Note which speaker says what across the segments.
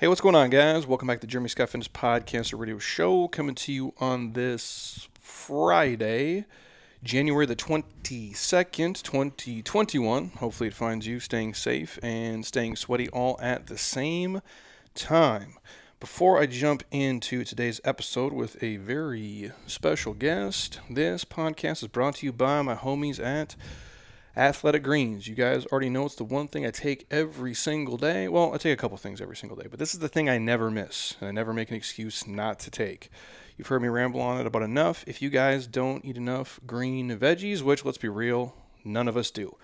Speaker 1: Hey, what's going on, guys? Welcome back to Jeremy Scott Fitness Podcast, radio show coming to you on this Friday, January the 22nd, 2021. Hopefully, it finds you staying safe and staying sweaty all at the same time. Before I jump into today's episode with a very special guest, this podcast is brought to you by my homies at Athletic Greens. You guys already know it's the one thing I take every single day. Well, I take a couple things every single day, but this is the thing I never miss, and I never make an excuse not to take. You've heard me ramble on it about enough. If you guys don't eat enough green veggies, which let's be real, none of us do.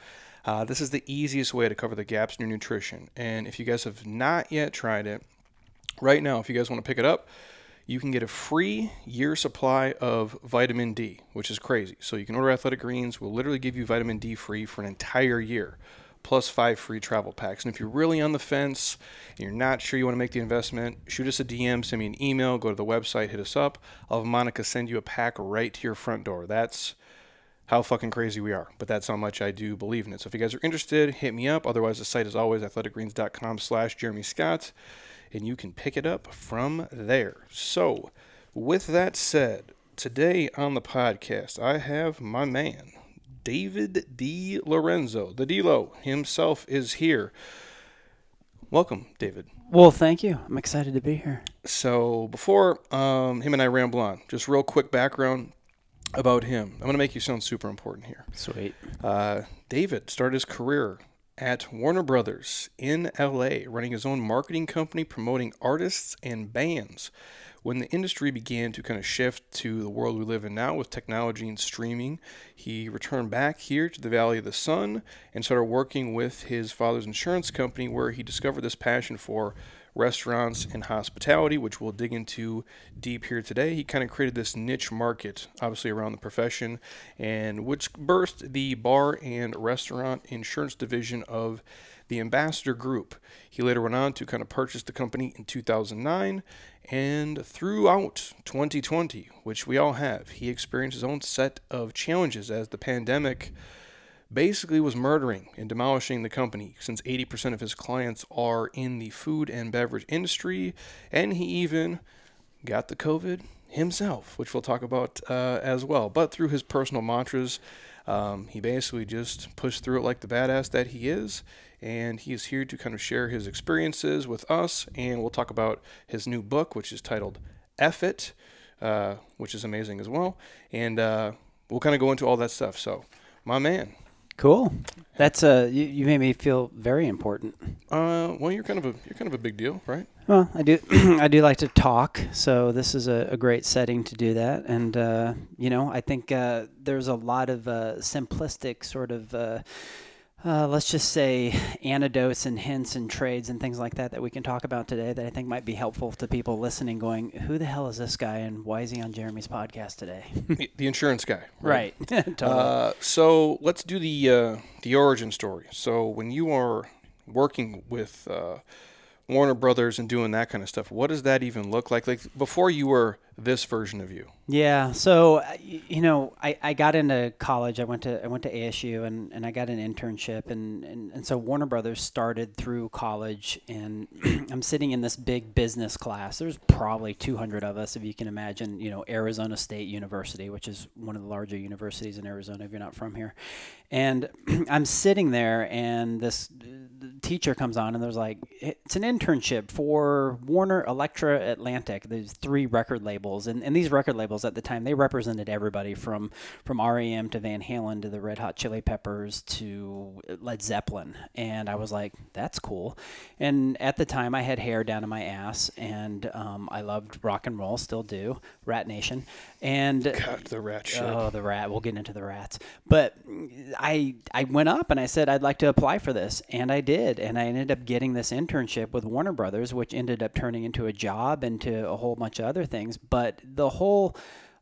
Speaker 1: Uh, this is the easiest way to cover the gaps in your nutrition. And if you guys have not yet tried it, right now, if you guys want to pick it up, you can get a free year supply of vitamin D, which is crazy. So you can order Athletic Greens. We'll literally give you vitamin D free for an entire year, plus five free travel packs. And if you're really on the fence and you're not sure you want to make the investment, shoot us a DM, send me an email, go to the website, hit us up. I'll have Monica send you a pack right to your front door. That's how fucking crazy we are. But that's how much I do believe in it. So if you guys are interested, hit me up. Otherwise, the site is always athleticgreens.com slash Jeremy Scott and you can pick it up from there. So, with that said, today on the podcast, I have my man, David DiLorenzo. The D-Lo himself is here. Welcome, David.
Speaker 2: Well, thank you. I'm excited to be here.
Speaker 1: So, before um, him and I ramble on, just real quick background about him. I'm going to make you sound super important here.
Speaker 2: Sweet.
Speaker 1: Uh, David started his career at Warner Brothers in LA, running his own marketing company promoting artists and bands. When the industry began to kind of shift to the world we live in now with technology and streaming, he returned back here to the Valley of the Sun and started working with his father's insurance company, where he discovered this passion for restaurants, and hospitality, which we'll dig into deep here today. He kind of created this niche market, obviously around the profession, and which birthed the bar and restaurant insurance division of the Ambassador Group. He later went on to kind of purchase the company in 2009, and throughout 2020, which we all have, he experienced his own set of challenges as the pandemic basically was murdering and demolishing the company since 80% of his clients are in the food and beverage industry. And he even got the COVID himself, which we'll talk about uh, as well. But through his personal mantras, um, he basically just pushed through it like the badass that he is. And he is here to kind of share his experiences with us. And we'll talk about his new book, which is titled F It, uh, which is amazing as well. And uh, we'll kind of go into all that stuff. So, my man,
Speaker 2: Cool. That's uh, you, you made me feel very important.
Speaker 1: Uh, well, you're kind of a you're kind of a big deal, right?
Speaker 2: Well, I do I do like to talk, so this is a, a great setting to do that. And uh, you know, I think uh, there's a lot of uh, simplistic sort of uh, let's just say anecdotes and hints and trades and things like that that we can talk about today that I think might be helpful to people listening. Going, who the hell is this guy, and why is he on Jeremy's podcast today?
Speaker 1: the, the insurance guy,
Speaker 2: right?
Speaker 1: right. totally. uh, so let's do the uh, the origin story. So when you are working with uh, Warner Brothers and doing that kind of stuff, what does that even look like? Like before you were this version of you.
Speaker 2: Yeah. So, uh, you know, I, I got into college. I went to I went to ASU and, and I got an internship and, and, and so Warner Brothers started through college and I'm sitting in this big business class. There's probably 200 of us if you can imagine, you know, Arizona State University, which is one of the larger universities in Arizona if you're not from here. And I'm sitting there and this teacher comes on and there's like it's an internship for Warner Elektra Atlantic. There's three record labels and, and these record labels labels at the time, they represented everybody from from REM to Van Halen to the Red Hot Chili Peppers to Led Zeppelin. And I was like, that's cool. And at the time, I had hair down to my ass, and um, I loved rock and roll, still do, Rat Nation. And
Speaker 1: God, the rat shit.
Speaker 2: Oh, the rat. We'll get into the rats. But I I went up and I said I'd like to apply for this, and I did, and I ended up getting this internship with Warner Brothers, which ended up turning into a job and to a whole bunch of other things. But the whole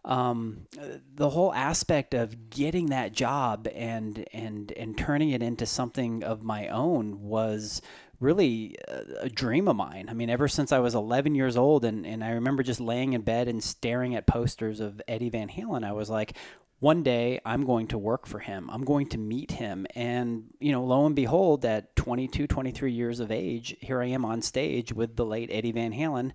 Speaker 2: um, the whole aspect of getting that job and and and turning it into something of my own was really a, dream of mine. I mean, ever since I was 11 years old, and, and I remember just laying in bed and staring at posters of Eddie Van Halen, I was like, one day I'm going to work for him. I'm going to meet him. And, you know, lo and behold, at 22, 23 years of age, here I am on stage with the late Eddie Van Halen.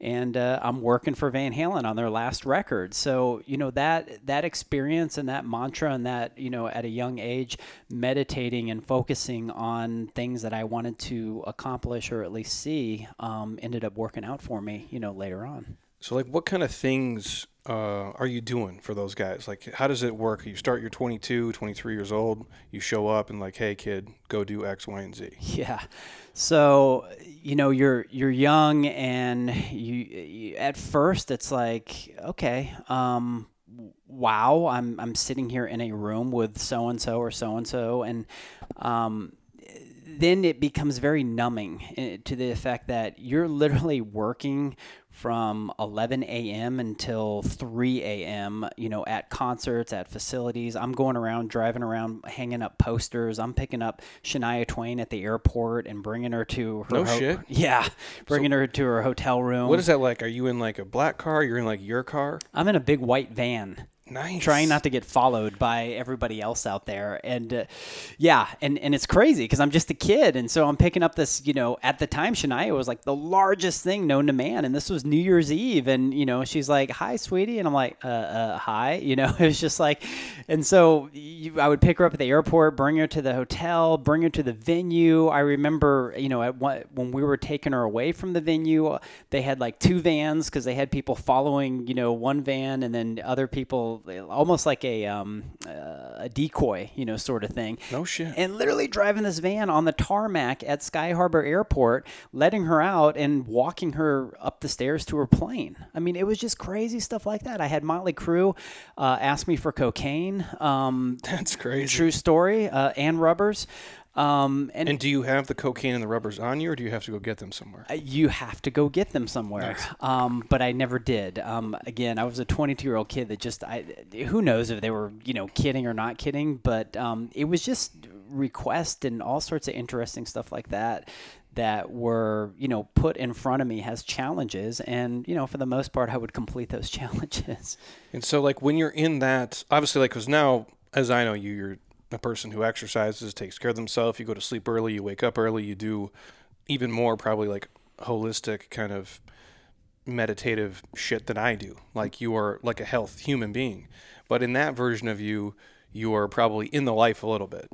Speaker 2: And uh, I'm working for Van Halen on their last record. So, you know, that, that experience and that mantra and that, you know, at a young age, meditating and focusing on things that I wanted to accomplish or at least see um, ended up working out for me, you know, later on.
Speaker 1: So, like, what kind of things uh, are you doing for those guys? Like, how does it work? You start, you're 22, 23 years old, you show up and, like, hey, kid, go do X, Y, and Z.
Speaker 2: Yeah. So, you know, you're you're young, and you, you at first it's like, okay, um, wow, I'm I'm sitting here in a room with so and so or so and so, and um, then it becomes very numbing eh, to the effect that you're literally working from 11 a.m. until 3 a.m. You know, at concerts, at facilities. I'm going around, driving around, hanging up posters. I'm picking up Shania Twain at the airport and bringing her to her.
Speaker 1: No ho- shit.
Speaker 2: Yeah, bringing so, her to her hotel room.
Speaker 1: What is that like? Are you in like a black car? You're in like your car?
Speaker 2: I'm in a big white van.
Speaker 1: Nice.
Speaker 2: Trying not to get followed by everybody else out there, and uh, yeah, and and it's crazy because I'm just a kid, and so I'm picking up this. You know, at the time, Shania was like the largest thing known to man, and this was New Year's Eve, and you know, she's like, "Hi, sweetie," and I'm like, "Uh, uh hi," you know, it was just like, and so you, I would pick her up at the airport, bring her to the hotel, bring her to the venue. I remember, you know, at one, when we were taking her away from the venue, they had like two vans because they had people following, you know, one van, and then other people almost like a um, uh, a decoy, you know, sort of thing.
Speaker 1: No shit.
Speaker 2: And literally driving this van on the tarmac at Sky Harbor Airport, letting her out and walking her up the stairs to her plane. I mean, it was just crazy stuff like that. I had Motley Crue uh, ask me for cocaine. Um,
Speaker 1: That's crazy.
Speaker 2: True story. Uh, and rubbers. Um,
Speaker 1: and, and, do you have the cocaine and the rubbers on you, or do you have to go get them somewhere?
Speaker 2: Uh, you have to go get them somewhere.
Speaker 1: Nice.
Speaker 2: Um, but I never did. Um, again, I was a 22 year old kid that just, I, who knows if they were, you know, kidding or not kidding, but um, it was just request and all sorts of interesting stuff like that that were you know put in front of me as challenges and you know for the most part i would complete those challenges
Speaker 1: and so like when you're in that obviously like because now as i know you you're a person who exercises, takes care of themselves. You go to sleep early, you wake up early, you do even more probably like holistic kind of meditative shit than I do. Like you are like a health human being. But in that version of you, you are probably in the life a little bit.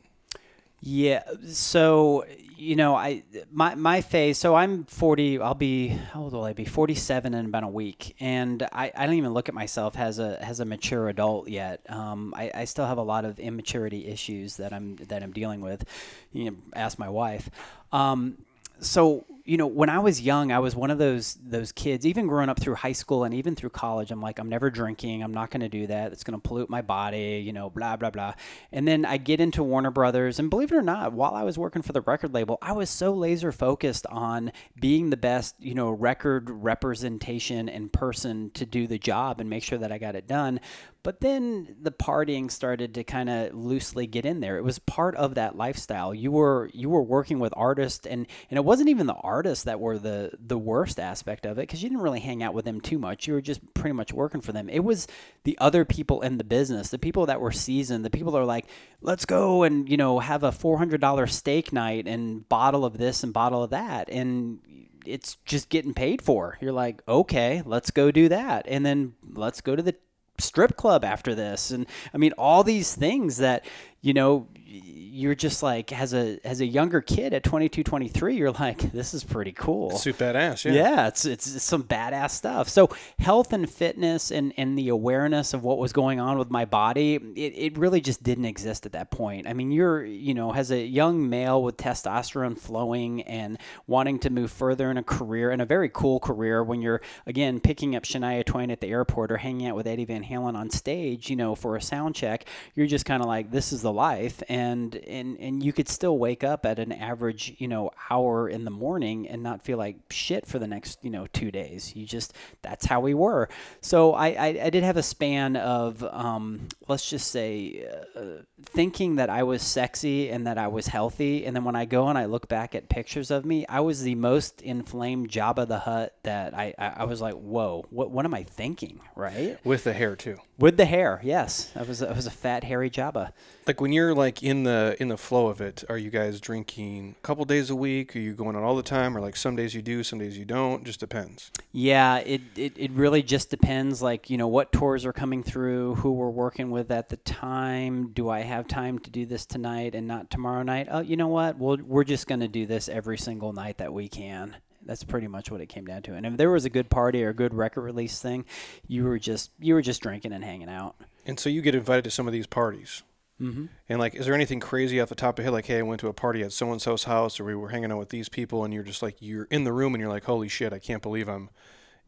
Speaker 2: Yeah. So you know, I my my phase. So I'm 40. I'll be how old will I be? 47 in about a week, and I, I don't even look at myself as a as a mature adult yet. Um, I, I still have a lot of immaturity issues that I'm that I'm dealing with. You know, ask my wife. Um, so you know when i was young i was one of those those kids even growing up through high school and even through college i'm like i'm never drinking i'm not going to do that it's going to pollute my body you know blah blah blah. And then i get into warner brothers and believe it or not while i was working for the record label i was so laser focused on being the best you know record representation in person to do the job and make sure that i got it done but then the partying started to kind of loosely get in there. It was part of that lifestyle. You were you were working with artists, and and it wasn't even the artists that were the the worst aspect of it because you didn't really hang out with them too much. You were just pretty much working for them. It was the other people in the business, the people that were seasoned, the people that are like, let's go and you know have a four hundred dollar steak night and bottle of this and bottle of that, and it's just getting paid for. You're like, okay, let's go do that. And then let's go to the strip club after this. And i mean all these things that you know you're just like as a as a younger kid at 22 23 you're like this is pretty cool.
Speaker 1: Super badass yeah.
Speaker 2: Yeah it's, it's, it's some badass stuff. So health and fitness and and the awareness of what was going on with my body it, it really just didn't exist at that point. I mean you're you know as a young male with testosterone flowing and wanting to move further in a career and a very cool career when you're again picking up shania twain at the airport or hanging out with eddie van halen on stage you know for a sound check you're just kind of like this is the life. And and and and you could still wake up at an average you know hour in the morning and not feel like shit for the next you know two days. You just that's how we were. So I I, I did have a span of um, let's just say uh, thinking that I was sexy and that I was healthy, and then when I go and I look back at pictures of me, I was the most inflamed Jabba the Hutt that I I, I was like, whoa, what what am I thinking, right?
Speaker 1: With the hair too.
Speaker 2: With the hair, yes, I was I was a fat hairy Jabba.
Speaker 1: Like when you're like in the in the flow of it, are you guys drinking a couple days a week? Are you going out all the time, or like some days you do, some days you don't? Just depends.
Speaker 2: Yeah, it, it, it really just depends. Like you know what tours are coming through, who we're working with at the time. Do I have time to do this tonight and not tomorrow night? Oh, you know what? We'll, we're just going to do this every single night that we can. That's pretty much what it came down to. And if there was a good party or a good record release thing, you were just you were just drinking and hanging out.
Speaker 1: And so you get invited to some of these parties.
Speaker 2: Mm-hmm.
Speaker 1: And like, is there anything crazy off the top of your head? Like, hey, I went to a party at so and so's house, or we were hanging out with these people, and you're just like, you're in the room, and you're like, holy shit, I can't believe I'm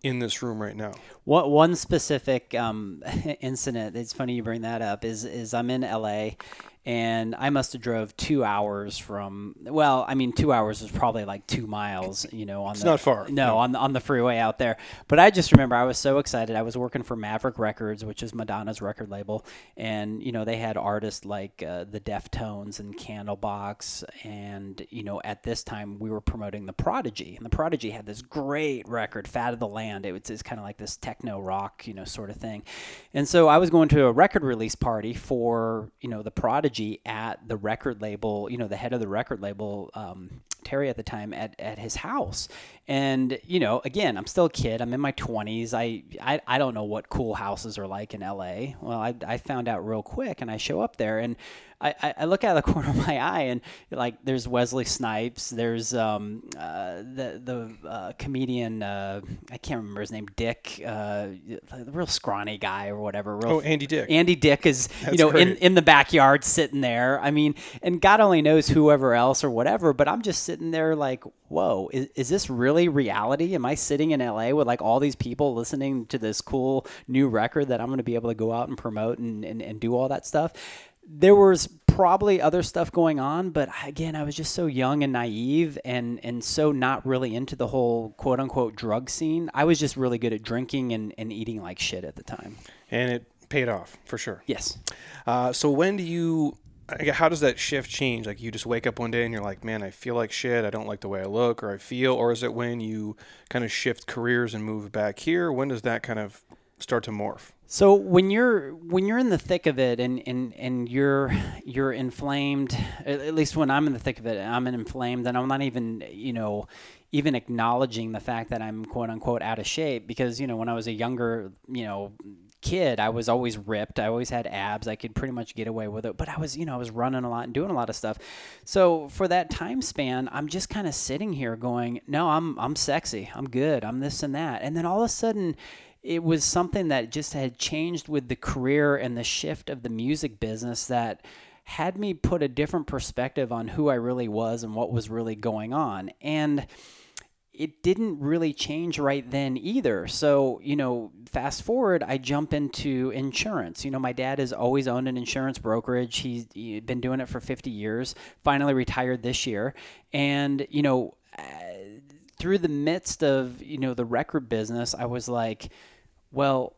Speaker 1: in this room right now.
Speaker 2: What one specific um, incident? It's funny you bring that up. Is is I'm in LA, and I must have drove two hours from. Well, I mean, two hours is probably like two miles. You know, on
Speaker 1: It's
Speaker 2: the,
Speaker 1: not far.
Speaker 2: No,
Speaker 1: No.
Speaker 2: on the, on the freeway out there. But I just remember I was so excited. I was working for Maverick Records, which is Madonna's record label, and you know they had artists like uh, the Deftones and Candlebox, and you know at this time we were promoting the Prodigy, and the Prodigy had this great record, "Fat of the Land." It was it's kind of like this techno rock, you know, sort of thing. And so I was going to a record release party for you know the Prodigy at the record label, you know, the head of the record label. Um, Terry at the time at, at his house. And, you know, again, I'm still a kid. I'm in my 20s. I, I, I don't know what cool houses are like in LA. Well, I, I found out real quick and I show up there and I, I- look out of the corner of my eye and like there's Wesley Snipes. There's um, uh, the, the uh, comedian, uh, I can't remember his name, Dick, uh, the real scrawny guy or whatever. Real
Speaker 1: Oh, Andy Dick.
Speaker 2: Andy Dick is, you
Speaker 1: That's
Speaker 2: know, in, in the backyard sitting there. I mean, and God only knows whoever else or whatever, but I'm just sitting there like, whoa, is, is this really reality? Am I sitting in LA with like all these people listening to this cool new record that I'm going to be able to go out and promote and, and, and do all that stuff? There was probably other stuff going on, but again, I was just so young and naive and, and so not really into the whole quote unquote drug scene. I was just really good at drinking and, and eating like shit at the time.
Speaker 1: And it paid off for sure.
Speaker 2: Yes.
Speaker 1: Uh, so when do you? How does that shift change? Like you just wake up one day and you're like, man, I feel like shit. I don't like the way I look or I feel. Or is it when you kind of shift careers and move back here? When does that kind of start to morph?
Speaker 2: So when you're when you're in the thick of it and, and, and you're you're inflamed, at least when I'm in the thick of it, I'm inflamed and I'm not even you know even acknowledging the fact that I'm quote unquote out of shape because you know when I was a younger you know kid I was always ripped. I always had abs. I could pretty much get away with it but I was you know I was running a lot and doing a lot of stuff. So for that time span I'm just kind of sitting here going no I'm I'm sexy. I'm good. I'm this and that. And then all of a sudden it was something that just had changed with the career and the shift of the music business that had me put a different perspective on who I really was and what was really going on. And it didn't really change right then either. So, you know, fast forward, I jump into insurance. You know, my dad has always owned an insurance brokerage. He's been doing it for 50 years, finally retired this year. And, you know, through the midst of, you know, the record business, I was like, well,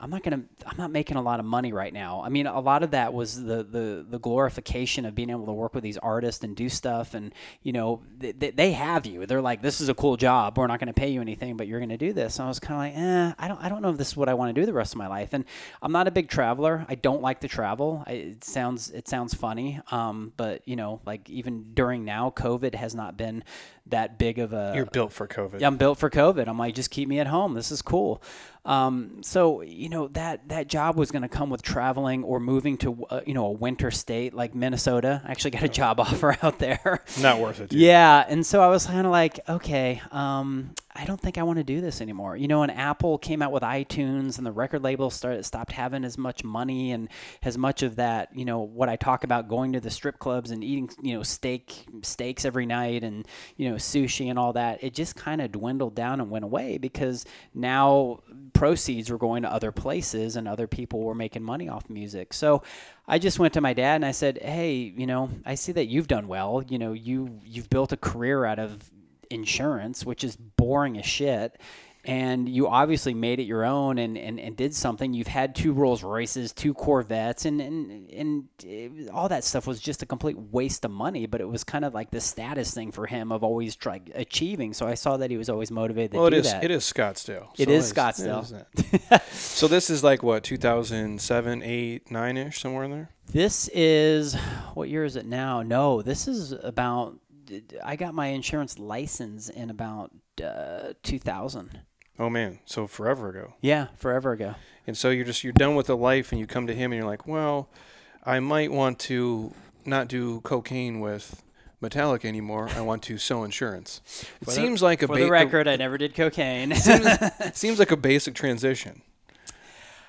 Speaker 2: I'm not gonna. I'm not making a lot of money right now. I mean, a lot of that was the the the glorification of being able to work with these artists and do stuff, and you know, they, they have you. They're like, this is a cool job. We're not going to pay you anything, but you're going to do this. And I was kind of like, eh, I don't. I don't know if this is what I want to do the rest of my life. And I'm not a big traveler. I don't like to travel. I, it sounds it sounds funny, um, but you know, like even during now, COVID has not been that big of a
Speaker 1: You're built for COVID.
Speaker 2: yeah, I'm built for COVID. I'm like, just keep me at home. This is cool. Um, so you know that that job was going to come with traveling or moving to uh, you know a winter state like Minnesota. I actually got a job offer out there.
Speaker 1: Not worth it. dude.
Speaker 2: Yeah, and so I was kind of like, okay, um, I I don't think I want to do this anymore. You know, and Apple came out with iTunes and the record label started stopped having as much money and as much of that, you know, what I talk about going to the strip clubs and eating, you know, steak steaks every night and, you know, sushi and all that. It just kind of dwindled down and went away because now proceeds were going to other places and other people were making money off music. So I just went to my dad and I said, "Hey, you know, I see that you've done well. You know, you you've built a career out of insurance, which is boring as shit. And you obviously made it your own and, and, and did something. You've had two Rolls Royces, two Corvettes, and, and, and it, all that stuff was just a complete waste of money. But it was kind of like the status thing for him of always try, achieving. So I saw that he was always motivated to
Speaker 1: well,
Speaker 2: do
Speaker 1: it is.
Speaker 2: that.
Speaker 1: It is Scottsdale.
Speaker 2: It
Speaker 1: so
Speaker 2: is Scottsdale.
Speaker 1: it is so this is like what 2007, 8, 9 ish, somewhere in there.
Speaker 2: This is what year is it now? No, this is about. I got my insurance license in about uh, 2000.
Speaker 1: Oh man, so forever ago.
Speaker 2: Yeah, forever ago.
Speaker 1: And so you're just you're done with the life, and you come to him, and you're like, well, I might want to not do cocaine with Metallica anymore. I want to sell insurance. It
Speaker 2: For the-
Speaker 1: seems like a
Speaker 2: For
Speaker 1: ba-
Speaker 2: the record, I never did cocaine.
Speaker 1: seems, seems like a basic transition.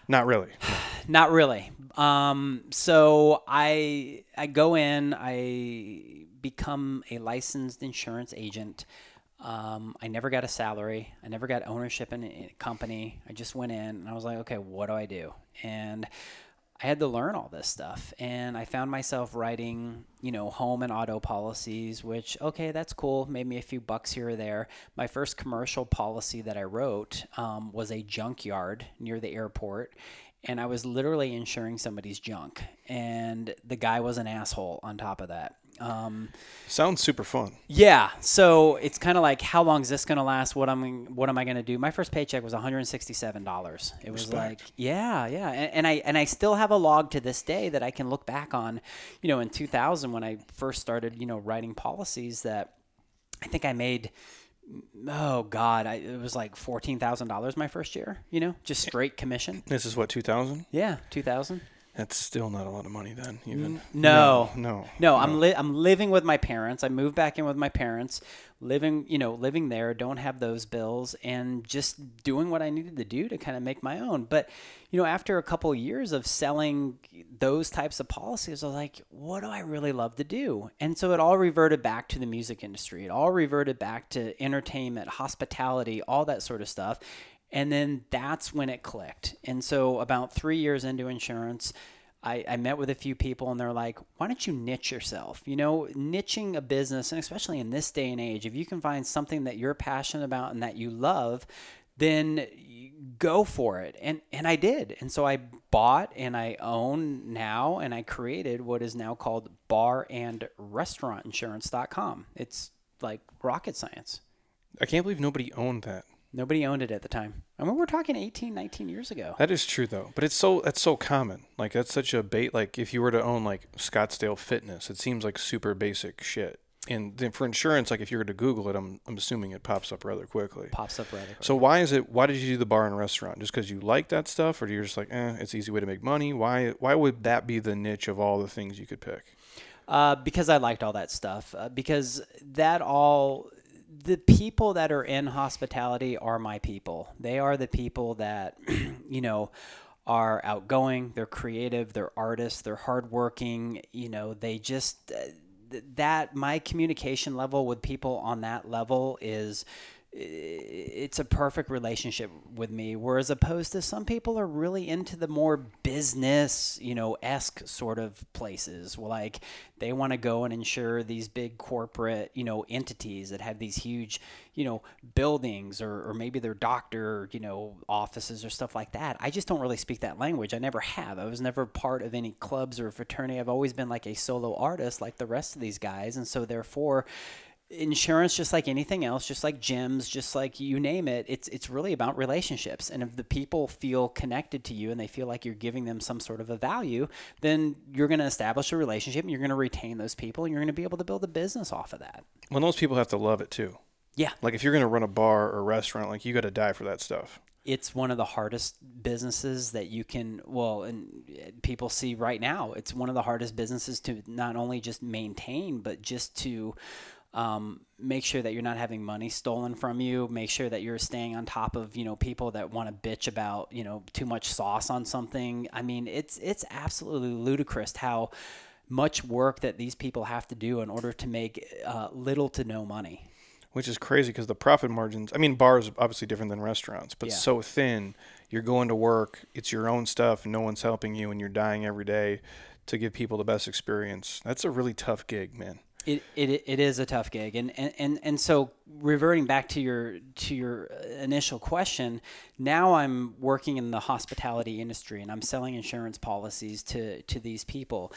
Speaker 1: Not really.
Speaker 2: Not really. Um, so I I go in, I become a licensed insurance agent. Um, I never got a salary. I never got ownership in a company. I just went in and I was like, okay, what do I do? And I had to learn all this stuff. And I found myself writing, you know, home and auto policies, which, okay, that's cool. Made me a few bucks here or there. My first commercial policy that I wrote um, was a junkyard near the airport. And I was literally insuring somebody's junk. And the guy was an asshole on top of that. Um,
Speaker 1: Sounds super fun.
Speaker 2: yeah, so it's kind of like, how long is this going to last? What am what am I going to do? My first paycheck was one hundred sixty seven dollars. It was like, yeah, yeah, and, and I and I still have a log to this day that I can look back on. You know, in two thousand when I first started, you know, writing policies, that I think I made. Oh God, I, it was like fourteen thousand dollars my first year. You know, just straight commission.
Speaker 1: This is what 2000.
Speaker 2: Yeah, two thousand.
Speaker 1: That's still not a lot of money then. Even
Speaker 2: No.
Speaker 1: no, no.
Speaker 2: No, I'm li- I'm living with my parents. I moved back in with my parents, living, you know, living there, don't have those bills and just doing what I needed to do to kind of make my own. But, you know, after a couple of years of selling those types of policies, I was like, what do I really love to do? And so it all reverted back to the music industry. It all reverted back to entertainment, hospitality, all that sort of stuff. And then that's when it clicked. And so, about three years into insurance, I, I met with a few people and they're like, why don't you niche yourself? You know, niching a business, and especially in this day and age, if you can find something that you're passionate about and that you love, then go for it. And, and I did. And so I bought and I own now and I created what is now called bar and restaurant insurance.com. It's like rocket science.
Speaker 1: I can't believe nobody owned that.
Speaker 2: Nobody owned it at the time. I mean, we're talking 18, 19 years ago.
Speaker 1: That is true though, but it's so that's so common. Like that's such a bait. Like if you were to own like Scottsdale Fitness, it seems like super basic shit. And then for insurance, like if you were to Google it, I'm I'm assuming it pops up rather quickly.
Speaker 2: Pops up rather quick.
Speaker 1: So why is it? Why did you do the bar and restaurant? Just because you like that stuff, or you're just like, eh, it's an easy way to make money? Why? Why would that be the niche of all the things you could pick?
Speaker 2: Uh, because I liked all that stuff. Uh, because that all, the people that are in hospitality are my people. They are the people that, you know, are outgoing. They're creative. They're artists. They're hardworking. You know, they just uh, th- that my communication level with people on that level is it's a perfect relationship with me. Whereas opposed to some people are really into the more business, you know, esque sort of places. Like they want to go and insure these big corporate, you know, entities that have these huge, you know, buildings or, or maybe their doctor, you know, offices or stuff like that. I just don't really speak that language. I never have. I was never part of any clubs or fraternity. I've always been like a solo artist like the rest of these guys. And so therefore, insurance just like anything else just like gyms just like you name it it's it's really about relationships and if the people feel connected to you and they feel like you're giving them some sort of a value then you're going to establish a relationship and you're going to retain those people and you're going to be able to build a business off of that
Speaker 1: Well, those people have to love it too.
Speaker 2: yeah
Speaker 1: Like if you're gonna run a bar or restaurant, like you got to die for that stuff.
Speaker 2: it's one of the hardest businesses that you can well and people see right now it's one of the hardest businesses to not only just maintain but just to Um, make sure that you're not having money stolen from you. Make sure that you're staying on top of you know people that want to bitch about you know too much sauce on something. I mean, it's it's absolutely ludicrous how much work that these people have to do in order to make uh, little to no money.
Speaker 1: Which is crazy because the profit margins. I mean, bars are obviously different than restaurants, but
Speaker 2: Yeah.
Speaker 1: so thin. You're going to work. It's your own stuff. No one's helping you, and you're dying every day to give people the best experience. That's a really tough gig, man.
Speaker 2: It, it, it is a tough gig. And, and, and, and so reverting back to your to your initial question now I'm working in the hospitality industry and I'm selling insurance policies to to these people.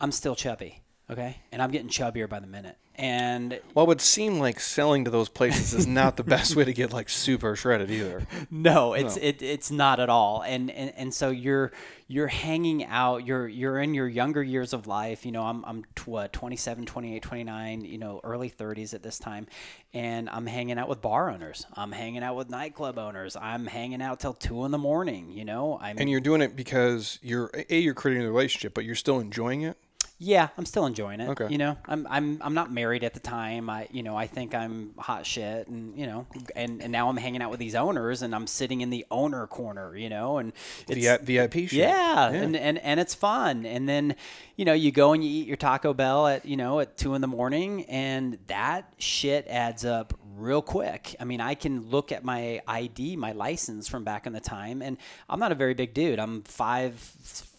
Speaker 2: I'm still chubby okay? And I'm getting chubbier by the minute. And
Speaker 1: Well, it would seem like selling to those places is not the best way to get like super shredded either.
Speaker 2: no it's it, it's not at all. And, and and so you're you're hanging out you're you're in your younger years of life. You know i'm i'm tw- what 27 28 29 you know early 30s at this time. And i'm hanging out with bar owners. I'm hanging out with nightclub owners. I'm hanging out till 2 in the morning you know? I'm
Speaker 1: And you're doing it because you're a you're creating a relationship, but you're still enjoying it.
Speaker 2: Yeah, I'm still enjoying it.
Speaker 1: Okay.
Speaker 2: You know, I'm I'm I'm not married at the time. I you know I think I'm hot shit, and you know, and, and now I'm hanging out with these owners, and I'm sitting in the owner corner, you know, and it's
Speaker 1: The VIP shit.
Speaker 2: yeah, And, and and it's fun. And then, you know, you go and you eat your Taco Bell at you know at two in the morning, and that shit adds up real quick. I mean, I can look at my ID, my license from back in the time, and I'm not a very big dude. I'm five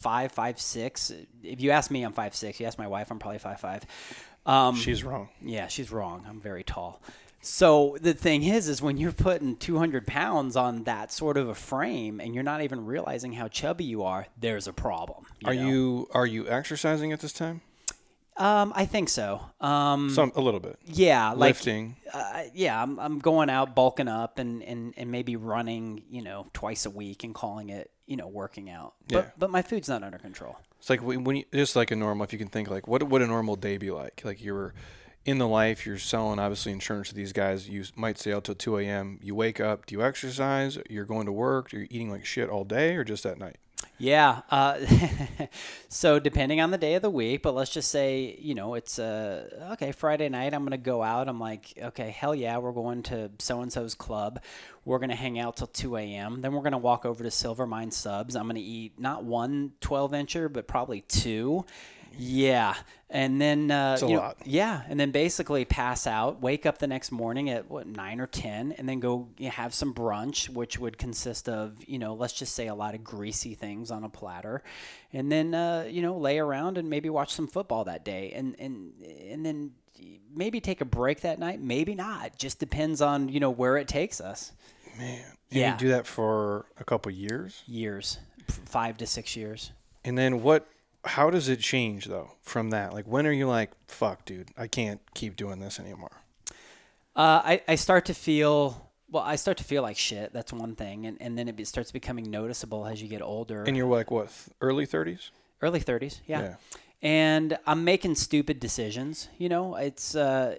Speaker 2: five five six. If you ask me, I'm five six. You ask my wife, I'm probably five five. Um,
Speaker 1: She's wrong.
Speaker 2: yeah, she's wrong. I'm very tall. So the thing is, is when you're putting 200 pounds on that sort of a frame, and you're not even realizing how chubby you are, there's a problem.
Speaker 1: Are
Speaker 2: know?
Speaker 1: you are you exercising at this time?
Speaker 2: Um, I think so. Um,
Speaker 1: Some a little bit.
Speaker 2: yeah, like
Speaker 1: Lifting.
Speaker 2: uh, yeah, I'm, I'm going out bulking up and, and, and maybe running, you know, twice a week and calling it, you know, working out. But
Speaker 1: Yeah.
Speaker 2: but my food's not under control.
Speaker 1: It's like when when you, just like a normal. If you can think like what would a normal day be like? Like you're in the life. You're selling obviously insurance to these guys. You might stay out till two a.m. You wake up. Do you exercise? You're going to work. You're eating like shit all day, or just at night?
Speaker 2: Yeah. Uh, so depending on the day of the week, but let's just say, you know, it's uh, okay, Friday night, I'm to go out. I'm like, okay, hell yeah, we're going to so and so's club. We're to hang out till 2 a.m. Then we're to walk over to Silver Mine Subs. I'm to eat not one 12 incher, but probably two. Yeah. And then, uh,
Speaker 1: a
Speaker 2: you know, yeah, and then basically pass out, wake up the next morning at what nine or ten, and then go you know, have some brunch, which would consist of you know let's just say a lot of greasy things on a platter, and then uh, you know lay around and maybe watch some football that day, and and and then maybe take a break that night, maybe not. Just depends on you know where it takes us.
Speaker 1: Man.
Speaker 2: Yeah.
Speaker 1: You do that for a couple years,
Speaker 2: Years, five to six years.
Speaker 1: and then what? How does it change though from that? Like when are you like, fuck, dude, I can't keep doing this anymore?
Speaker 2: Uh, I, I start to feel well. I start to feel like shit. That's one thing, and, and then it starts becoming noticeable as you get older.
Speaker 1: And you're like what? Early thirties?
Speaker 2: Early thirties, yeah.
Speaker 1: Yeah.
Speaker 2: And I'm making stupid decisions. You know, it's uh,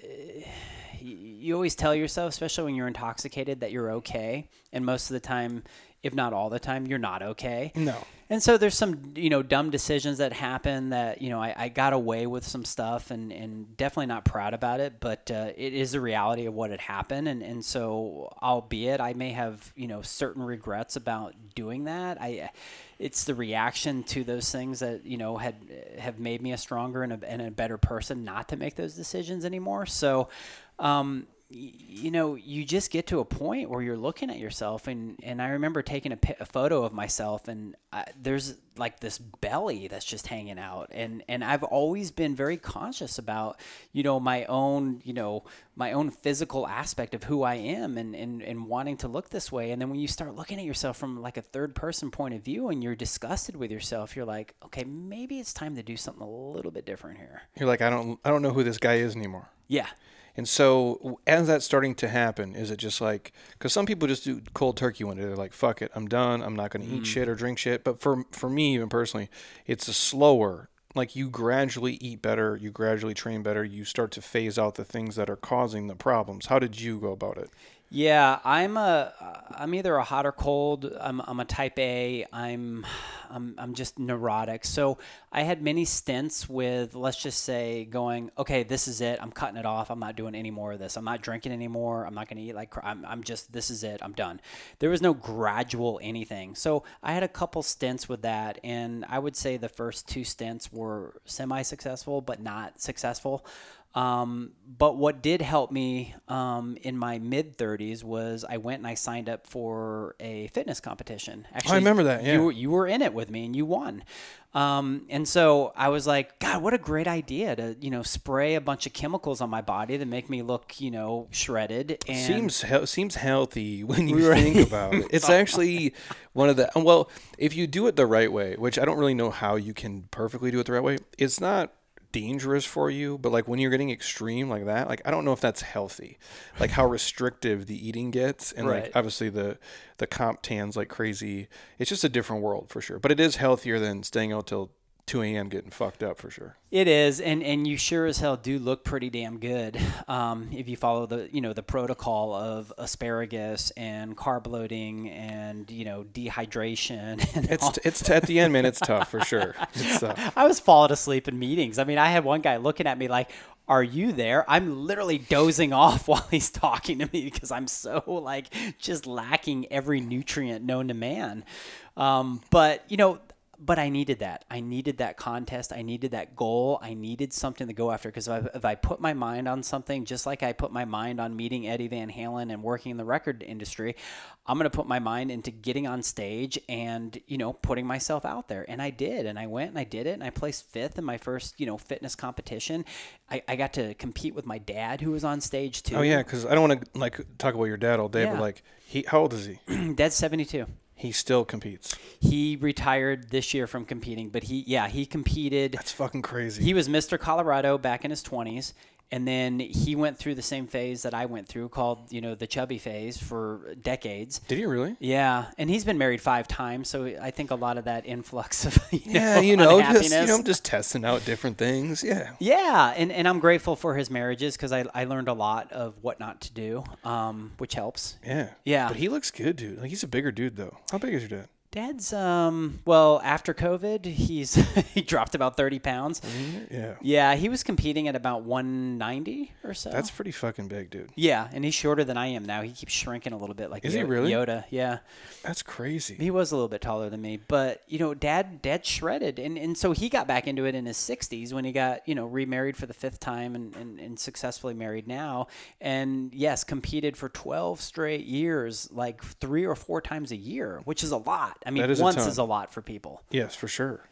Speaker 2: you always tell yourself, especially when you're intoxicated, that you're okay, and most of the time, if not all the time, you're not okay.
Speaker 1: No.
Speaker 2: And so there's some, you know, dumb decisions that happen that, you know, I, I got away with some stuff and, and definitely not proud about it, but uh, it is the reality of what had happened. And, and so, albeit I may have, you know, certain regrets about doing that, I, it's the reaction to those things that, you know, had, have made me a stronger and a, and a better person not to make those decisions anymore. So, um, you know, you just get to a point where you're looking at yourself, and and I remember taking a, a photo of myself, and I, there's like this belly that's just hanging out, and and I've always been very conscious about, you know, my own, you know, my own physical aspect of who I am, and and and wanting to look this way, and then when you start looking at yourself from like a third person point of view, and you're disgusted with yourself, you're like, okay, maybe it's time to do something a little bit different here.
Speaker 1: You're like, I don't, I don't know who this guy is anymore.
Speaker 2: Yeah.
Speaker 1: And so, as that's starting to happen, is it just like because some people just do cold turkey one day? They're like, "Fuck it, I'm done. I'm not going to eat mm. shit or drink shit." But for for me, even personally, it's a slower. Like you gradually eat better, you gradually train better, you start to phase out the things that are causing the problems. How did you go about it?
Speaker 2: Yeah, I'm a I'm either a hot or cold. I'm I'm a type A. I'm I'm I'm just neurotic. So I had many stints with let's just say going, okay, this is it. I'm cutting it off. I'm not doing any more of this. I'm not drinking anymore. I'm not going to eat like I'm I'm just this is it. I'm done. There was no gradual anything. So I had a couple stints with that and I would say the first two stints were semi successful but not successful. Um, but what did help me um, in my mid 30s was I went and I signed up for a fitness competition. Actually, I
Speaker 1: remember that, yeah.
Speaker 2: You, were- you were in it with me and you won. Um, and so I was like, God, what a great idea to, you know, spray a bunch of chemicals on my body to make me look, you know, shredded. And
Speaker 1: seems he- seems healthy when you think about it. It's actually one of the well, if you do it the right way, which I don't really know how you can perfectly do it the right way. It's not dangerous for you, but like when you're getting extreme like that, like I don't know if that's healthy. Like how restrictive the eating gets and
Speaker 2: Right.
Speaker 1: like obviously the the comp tans like crazy. It's just a different world for sure. But it is healthier than staying out till 2 a.m. getting fucked up for sure.
Speaker 2: It is, and and you sure as hell do look pretty damn good um, if you follow the you know the protocol of asparagus and carb loading and you know dehydration. And
Speaker 1: It's
Speaker 2: all-
Speaker 1: it's at the end, man. It's tough for sure. It's tough.
Speaker 2: I was falling asleep in meetings. I mean, I had one guy looking at me like, "Are you there?" I'm literally dozing off while he's talking to me because I'm so like just lacking every nutrient known to man. Um, but you know, but I needed that. I needed that contest. I needed that goal. I needed something to go after because if, I- if I put my mind on something, just like I put my mind on meeting Eddie Van Halen and working in the record industry, I'm going to put my mind into getting on stage and, you know, putting myself out there. And I did. And I went and I did it. And I placed fifth in my first, you know, fitness competition. I, I got to compete with my dad who was on stage too.
Speaker 1: Oh yeah, because I don't want to like talk about your dad all day,
Speaker 2: Yeah.
Speaker 1: but like he, how old is he?
Speaker 2: Dad's 72.
Speaker 1: He still competes.
Speaker 2: He retired this year from competing, but he, yeah, he competed.
Speaker 1: That's fucking crazy.
Speaker 2: He was Mr. Colorado back in his 20s. And then he went through the same phase that I went through, called, you know, the chubby phase for decades.
Speaker 1: Did he really?
Speaker 2: Yeah. And he's been married five times. So I think a lot of that influx of, you
Speaker 1: Yeah,
Speaker 2: know,
Speaker 1: you know, just you know, I'm just testing out different things. Yeah.
Speaker 2: Yeah, and, and I'm grateful for his marriages because I, I learned a lot of what not to do, um, which helps.
Speaker 1: Yeah.
Speaker 2: Yeah.
Speaker 1: But he looks good, dude. Like he's a bigger dude though. How big is your dad?
Speaker 2: Dad's um well after COVID he's he dropped about thirty pounds.
Speaker 1: Yeah.
Speaker 2: Yeah, he was competing at about one ninety or so.
Speaker 1: That's pretty fucking big, dude.
Speaker 2: yeah, and he's shorter than I am now. He keeps shrinking a little bit, like
Speaker 1: Is he really?
Speaker 2: Yoda. Yeah,
Speaker 1: That's crazy.
Speaker 2: he was a little bit taller than me, but you know, Dad, Dad shredded, and and so he got back into it in his sixties when he got you know remarried for the fifth time and, and and successfully married now, and yes, competed for twelve straight years, like three or four times a year, which is a lot. I mean,
Speaker 1: is a
Speaker 2: once
Speaker 1: ton.
Speaker 2: is a lot for people.
Speaker 1: Yes, for sure.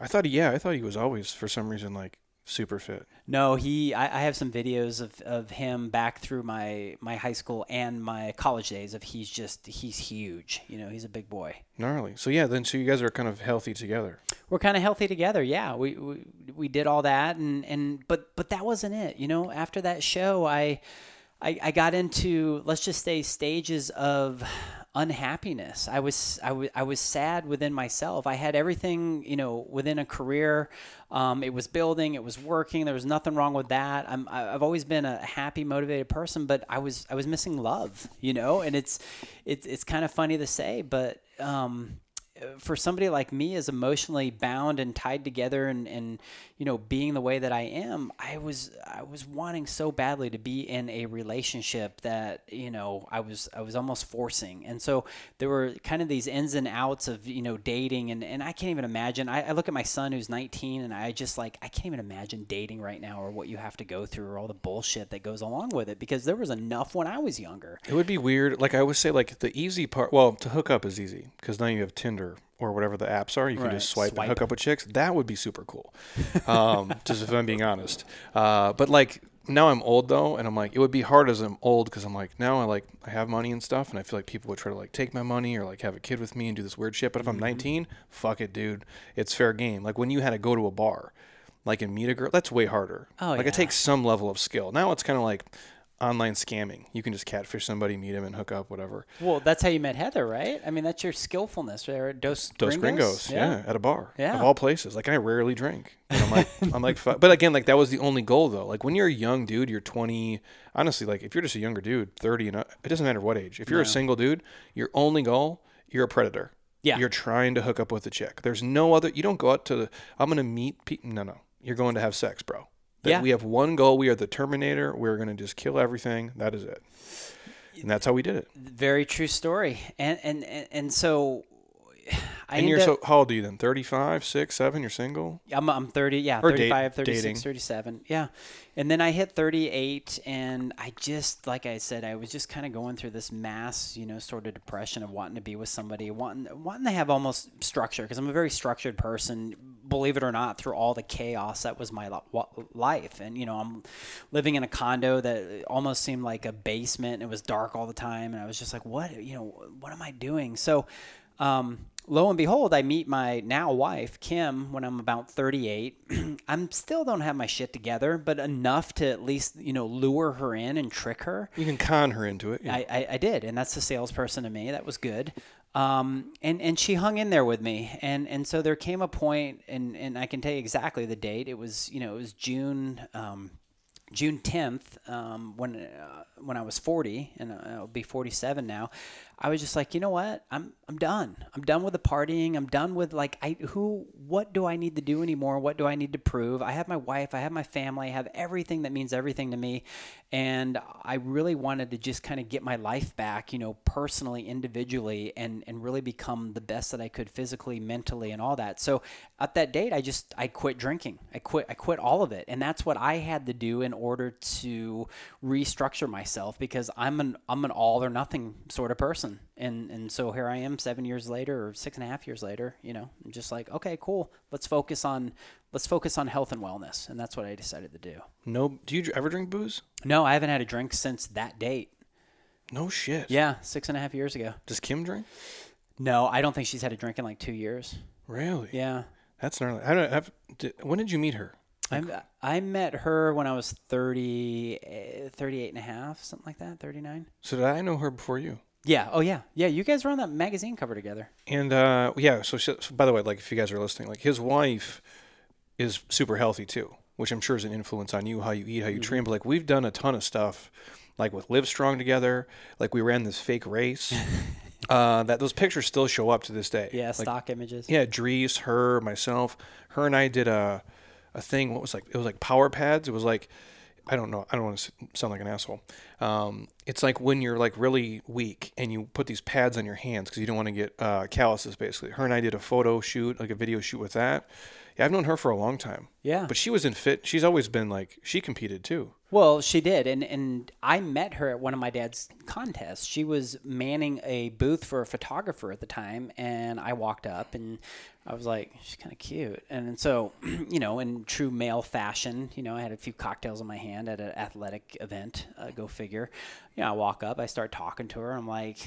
Speaker 1: I thought, he, yeah, I thought he was always for some reason like super fit.
Speaker 2: No, he. I, I have some videos of, of him back through my my high school and my college days. Of he's just he's huge. You know, he's a big boy.
Speaker 1: Gnarly. So yeah, then so you guys are kind of healthy together.
Speaker 2: We're kind of healthy together. Yeah, we, we we did all that, and and but but that wasn't it. You know, after that show, I. I, I got into let's just say stages of unhappiness. I was I was I was sad within myself. I had everything you know within a career. Um, it was building. It was working. There was nothing wrong with that. I'm I've always been a happy, motivated person, but I was I was missing love. You know, and it's it's it's kind of funny to say, but. Um, for somebody like me as emotionally bound and tied together and, and you know being the way that I am I was I was wanting so badly to be in a relationship that you know I was I was almost forcing and so there were kind of these ins and outs of you know dating and, and I can't even imagine I, I look at my son who's 19 and I just like I can't even imagine dating right now or what you have to go through or all the bullshit that goes along with it because there was enough when I was younger
Speaker 1: It would be weird. Like I always say, like the easy part. Well, to hook up is easy because now you have Tinder or whatever the apps are. You can
Speaker 2: Right.
Speaker 1: just swipe,
Speaker 2: Swipe.
Speaker 1: and hook up with chicks. That would be super cool. Um, just if I'm being honest. Uh, but like now I'm old though, and I'm like it would be hard as I'm old because I'm like now I like I have money and stuff, and I feel like people would try to like take my money or like have a kid with me and do this weird shit. But if I'm
Speaker 2: Mm-hmm.
Speaker 1: 19, fuck it, dude. It's fair game. Like when you had to go to a bar. Like and meet a girl, that's way harder.
Speaker 2: Oh,
Speaker 1: like
Speaker 2: yeah.
Speaker 1: it takes some level of skill. Now it's kind of like online scamming. You can just catfish somebody, meet him, and hook up, whatever.
Speaker 2: Well, that's how you met Heather, right? I mean, that's your skillfulness, right? Dos,
Speaker 1: Dos
Speaker 2: Gringos?
Speaker 1: Gringos, yeah. at a bar,
Speaker 2: Yeah.
Speaker 1: of all places. Like I rarely drink. And I'm like, I'm like, but again, like that was the only goal though. Like when you're a young dude, you're 20. Honestly, like if you're just a younger dude, 30 and up, it doesn't matter what age. If you're a single dude, your only goal, you're a predator.
Speaker 2: Yeah.
Speaker 1: You're trying to hook up with a chick. There's no other. You don't go out to. I'm gonna meet people. No, no. You're going to have sex, bro. That
Speaker 2: Yeah.
Speaker 1: We have one goal. We are the Terminator. We're gonna just kill everything. That is it. And that's how we did it.
Speaker 2: Very true story. And and, and so I
Speaker 1: And you're
Speaker 2: end
Speaker 1: so how old are you then? 35, 6, 7? You're single.
Speaker 2: I'm, I'm 30, yeah,
Speaker 1: Or date-
Speaker 2: 36,
Speaker 1: dating.
Speaker 2: 37. Yeah. And then I hit 38 and I just, like I said, I was just kind of going through this mass, you know, sort of depression of wanting to be with somebody, wanting, wanting to have almost structure because I'm a very structured person, believe it or not, through all the chaos that was my life. And, you know, I'm living in a condo that almost seemed like a basement and it was dark all the time. And I was just like, what, you know, what am I doing? So, um, lo and behold, I meet my now wife, Kim, when I'm about 38. I'm still don't have my shit together, but enough to at least, you know, lure her in and trick her.
Speaker 1: You can con her into it. yeah.
Speaker 2: I, I, I did, and that's the salesperson to me. That was good. Um, and, and she hung in there with me. And, and so there came a point, and, and I can tell you exactly the date. It was, you know, it was June, um, June 10th, um, when, uh, when I was 40, and I'll be 47 now, I was just like, you know what? I'm, I'm done. I'm done with the partying. I'm done with like, I, who, what do I need to do anymore? What do I need to prove? I have my wife, I have my family, I have everything that means everything to me. And I really wanted to just kind of get my life back, you know, personally, individually, and, and really become the best that I could physically, mentally, and all that. So at that date, I just, I quit drinking. I quit, I quit all of it. And that's what I had to do in order to restructure myself because I'm an, I'm an all or nothing sort of person. And, and so here I am seven years later or six and a half years later, you know, I'm just like, okay, cool. Let's focus on, let's focus on health and wellness. And that's what I decided to do.
Speaker 1: no, do you ever drink booze?
Speaker 2: No, I haven't had a drink since that date.
Speaker 1: No shit.
Speaker 2: Yeah, six and a half years ago.
Speaker 1: Does Kim drink?
Speaker 2: No, I don't think she's had a drink in like two years.
Speaker 1: Really?
Speaker 2: Yeah.
Speaker 1: That's gnarly. I don't have. Did, when did you meet her?
Speaker 2: I I met her when I was 30, eh, 38 and a half, something like that, 39.
Speaker 1: So did I know her before you?
Speaker 2: Yeah. Oh, yeah. Yeah. You guys were on that magazine cover together.
Speaker 1: And uh, yeah, so, so by the way, like if you guys are listening, like his wife is super healthy too, which I'm sure is an influence on you, how you eat, how you
Speaker 2: Mm-hmm.
Speaker 1: train. But like we've done a ton of stuff, like with Live Strong together. Like we ran this fake race. uh, that those pictures still show up to this day.
Speaker 2: Yeah.
Speaker 1: Like,
Speaker 2: stock images.
Speaker 1: Yeah, Dries, her, myself, her and I did a a thing. What was like? It was like power pads. It was like I don't know. I don't want to sound like an asshole. Um, it's like when you're like really weak and you put these pads on your hands because you don't want to get uh, calluses. Basically, her and I did a photo shoot, like a video shoot with that. Yeah, I've known her for a long time.
Speaker 2: Yeah.
Speaker 1: But she was in fit. She's always been like she competed too.
Speaker 2: Well, she did, and and I met her at one of my dad's contests. She was manning a booth for a photographer at the time, and I walked up and I was like, she's kind of cute. And, so, you know, in true male fashion, you know, I had a few cocktails in my hand at an athletic event. Uh, go figure. You know, I walk up, I start talking to her. I'm like,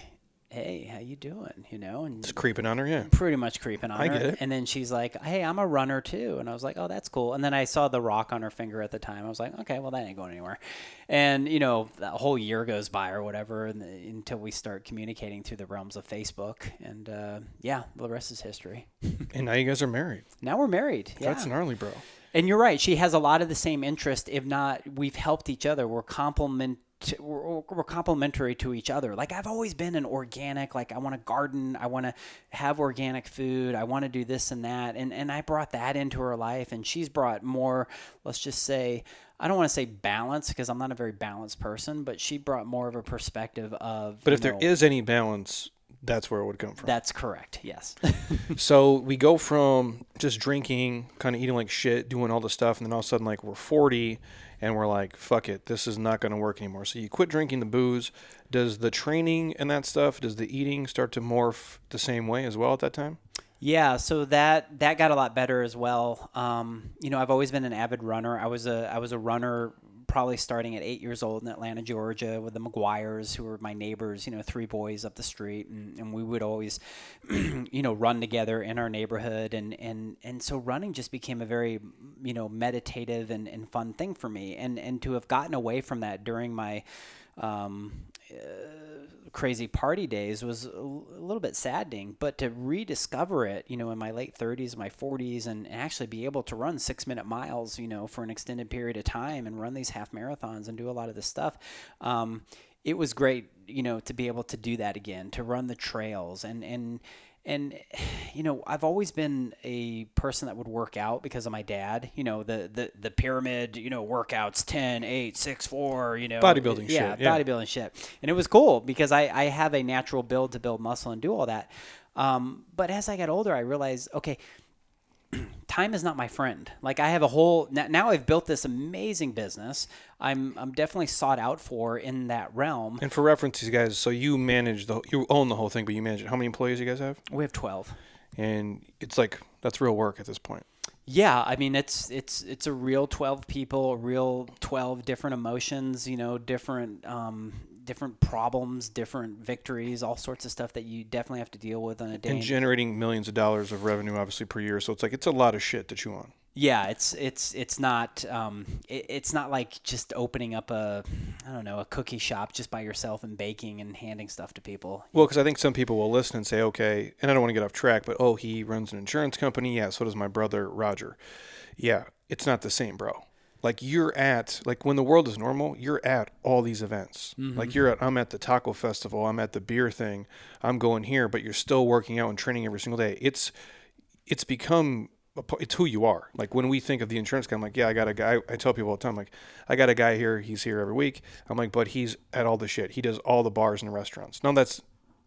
Speaker 2: hey, how you doing? You know, and
Speaker 1: Just creeping on her. Yeah.
Speaker 2: pretty much creeping on
Speaker 1: I
Speaker 2: her.
Speaker 1: get it.
Speaker 2: And then she's like, "Hey, I'm a runner too." And I was like, "Oh, that's cool." And then I saw the rock on her finger at the time. I was like, "Okay, well, that ain't going anywhere." And you know, a whole year goes by or whatever, and until we start communicating through the realms of Facebook. And uh, yeah, the rest is history.
Speaker 1: And now you guys are married.
Speaker 2: Now we're married. Yeah.
Speaker 1: That's gnarly, bro.
Speaker 2: And you're right. She has a lot of the same interest. If not, we've helped each other. We're complement. We're, we're complementary to each other. Like I've always been an organic. Like I want to garden. I want to have organic food. I want to do this and that. And and I brought that into her life. And she's brought more. Let's just say. I don't want to say balance because I'm not a very balanced person, but she brought more of a perspective of.
Speaker 1: But if there
Speaker 2: know,
Speaker 1: is any balance, that's where it would come from.
Speaker 2: that's correct. Yes.
Speaker 1: So we go from just drinking, kind of eating like shit, doing all the stuff, and then all of a sudden, like we're 40, and we're like, "Fuck it, this is not going to work anymore." So you quit drinking the booze. Does the training and that stuff, does the eating start to morph the same way as well at that time?
Speaker 2: Yeah, so that that got a lot better as well. Um, you know, I've always been an avid runner. I was a I was a runner probably starting at eight years old in Atlanta, Georgia, with the McGuires, who were my neighbors. You know, three boys up the street, and, and we would always, you know, run together in our neighborhood, and and and so running just became a very, you know, meditative and, and fun thing for me, and and to have gotten away from that during my um, uh, crazy party days was a little bit saddening, but to rediscover it, you know, in my late 30s, my 40s, and actually be able to run six minute miles, you know, for an extended period of time and run these half marathons and do a lot of this stuff. Um, it was great, you know, to be able to do that again, to run the trails and, and, and you know i've always been a person that would work out because of my dad you know the the, the pyramid you know workouts 10 8 6 4 you know
Speaker 1: bodybuilding
Speaker 2: yeah,
Speaker 1: shit, yeah.
Speaker 2: bodybuilding shit and it was cool because i i have a natural build to build muscle and do all that um, but as i got older i realized okay time is not my friend. Like I have a whole now I've built this amazing business. I'm I'm definitely sought out for in that realm.
Speaker 1: And for reference, you guys, so you manage the you own the whole thing, but you manage it. How many employees you guys have?
Speaker 2: We have 12.
Speaker 1: And it's like that's real work at this point.
Speaker 2: Yeah, I mean it's it's it's a real 12 people, a real 12 different emotions, you know, different um, different problems, different victories, all sorts of stuff that you definitely have to deal with on a day.
Speaker 1: And generating millions of dollars of revenue, obviously per year. So it's like it's a lot of shit to chew on.
Speaker 2: Yeah, it's it's it's not um, it, it's not like just opening up a I don't know a cookie shop just by yourself and baking and handing stuff to people.
Speaker 1: Well, because I think some people will listen and say, okay, and I don't want to get off track, but oh, he runs an insurance company. Yeah, so does my brother Roger. Yeah, it's not the same, bro like you're at like when the world is normal you're at all these events. Mm-hmm. like you're at i'm at the taco festival i'm at the beer thing i'm going here but you're still working out and training every single day. It's it's become it's who you are. Like when we think of the insurance guy i'm like yeah i got a guy i tell people all the time like i got a guy here he's here every week. I'm like but he's at all the shit. He does all the bars and the restaurants. Now that's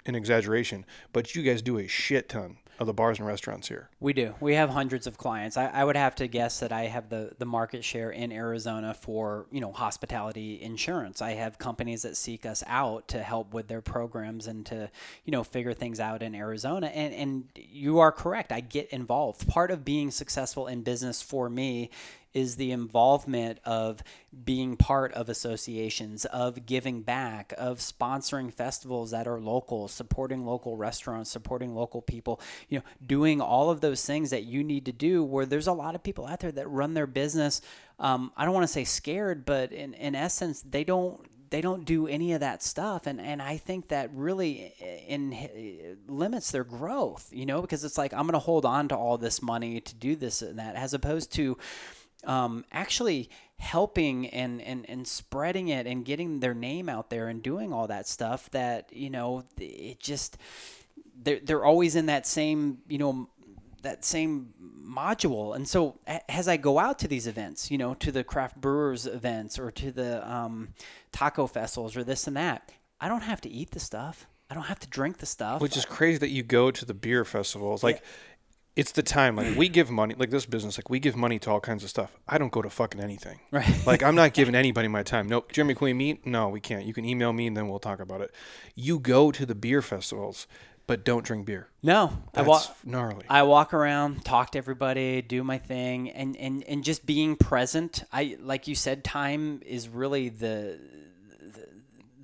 Speaker 1: an exaggeration but you guys do a shit ton of the bars and restaurants here.
Speaker 2: We do. We have hundreds of clients. I, I, would have to guess that I have the, the market share in Arizona for you know hospitality insurance. I have companies that seek us out to help with their programs and to you know figure things out in Arizona. And and you are correct. I get involved. Part of being successful in business for me is the involvement of being part of associations, of giving back, of sponsoring festivals that are local, supporting local restaurants, supporting local people, you know, doing all of those things that you need to do where there's a lot of people out there that run their business. Um, I don't want to say scared, but in, in essence, they don't they don't do any of that stuff and and I think that really in, in limits their growth you know because it's like I'm going to hold on to all this money to do this and that as opposed to um, actually helping and, and, and spreading it and getting their name out there and doing all that stuff that, you know, it just, they're, they're always in that same, you know, that same module. And so as I go out to these events, you know, to the craft brewers events or to the um, taco festivals or this and that, I don't have to eat the stuff. I don't have to drink the stuff.
Speaker 1: Which is crazy that you go to the beer festivals. Like, it's the time like we give money like this business like we give money to all kinds of stuff. I don't go to fucking anything.
Speaker 2: Right.
Speaker 1: Like i'm not giving anybody my time. No jeremy queen meet no we can't. You can email me and then we'll talk about it. You go to the beer festivals but don't drink beer.
Speaker 2: No.
Speaker 1: That's i walk gnarly.
Speaker 2: I walk around talk to everybody do my thing and and and just being present. I like you said time is really the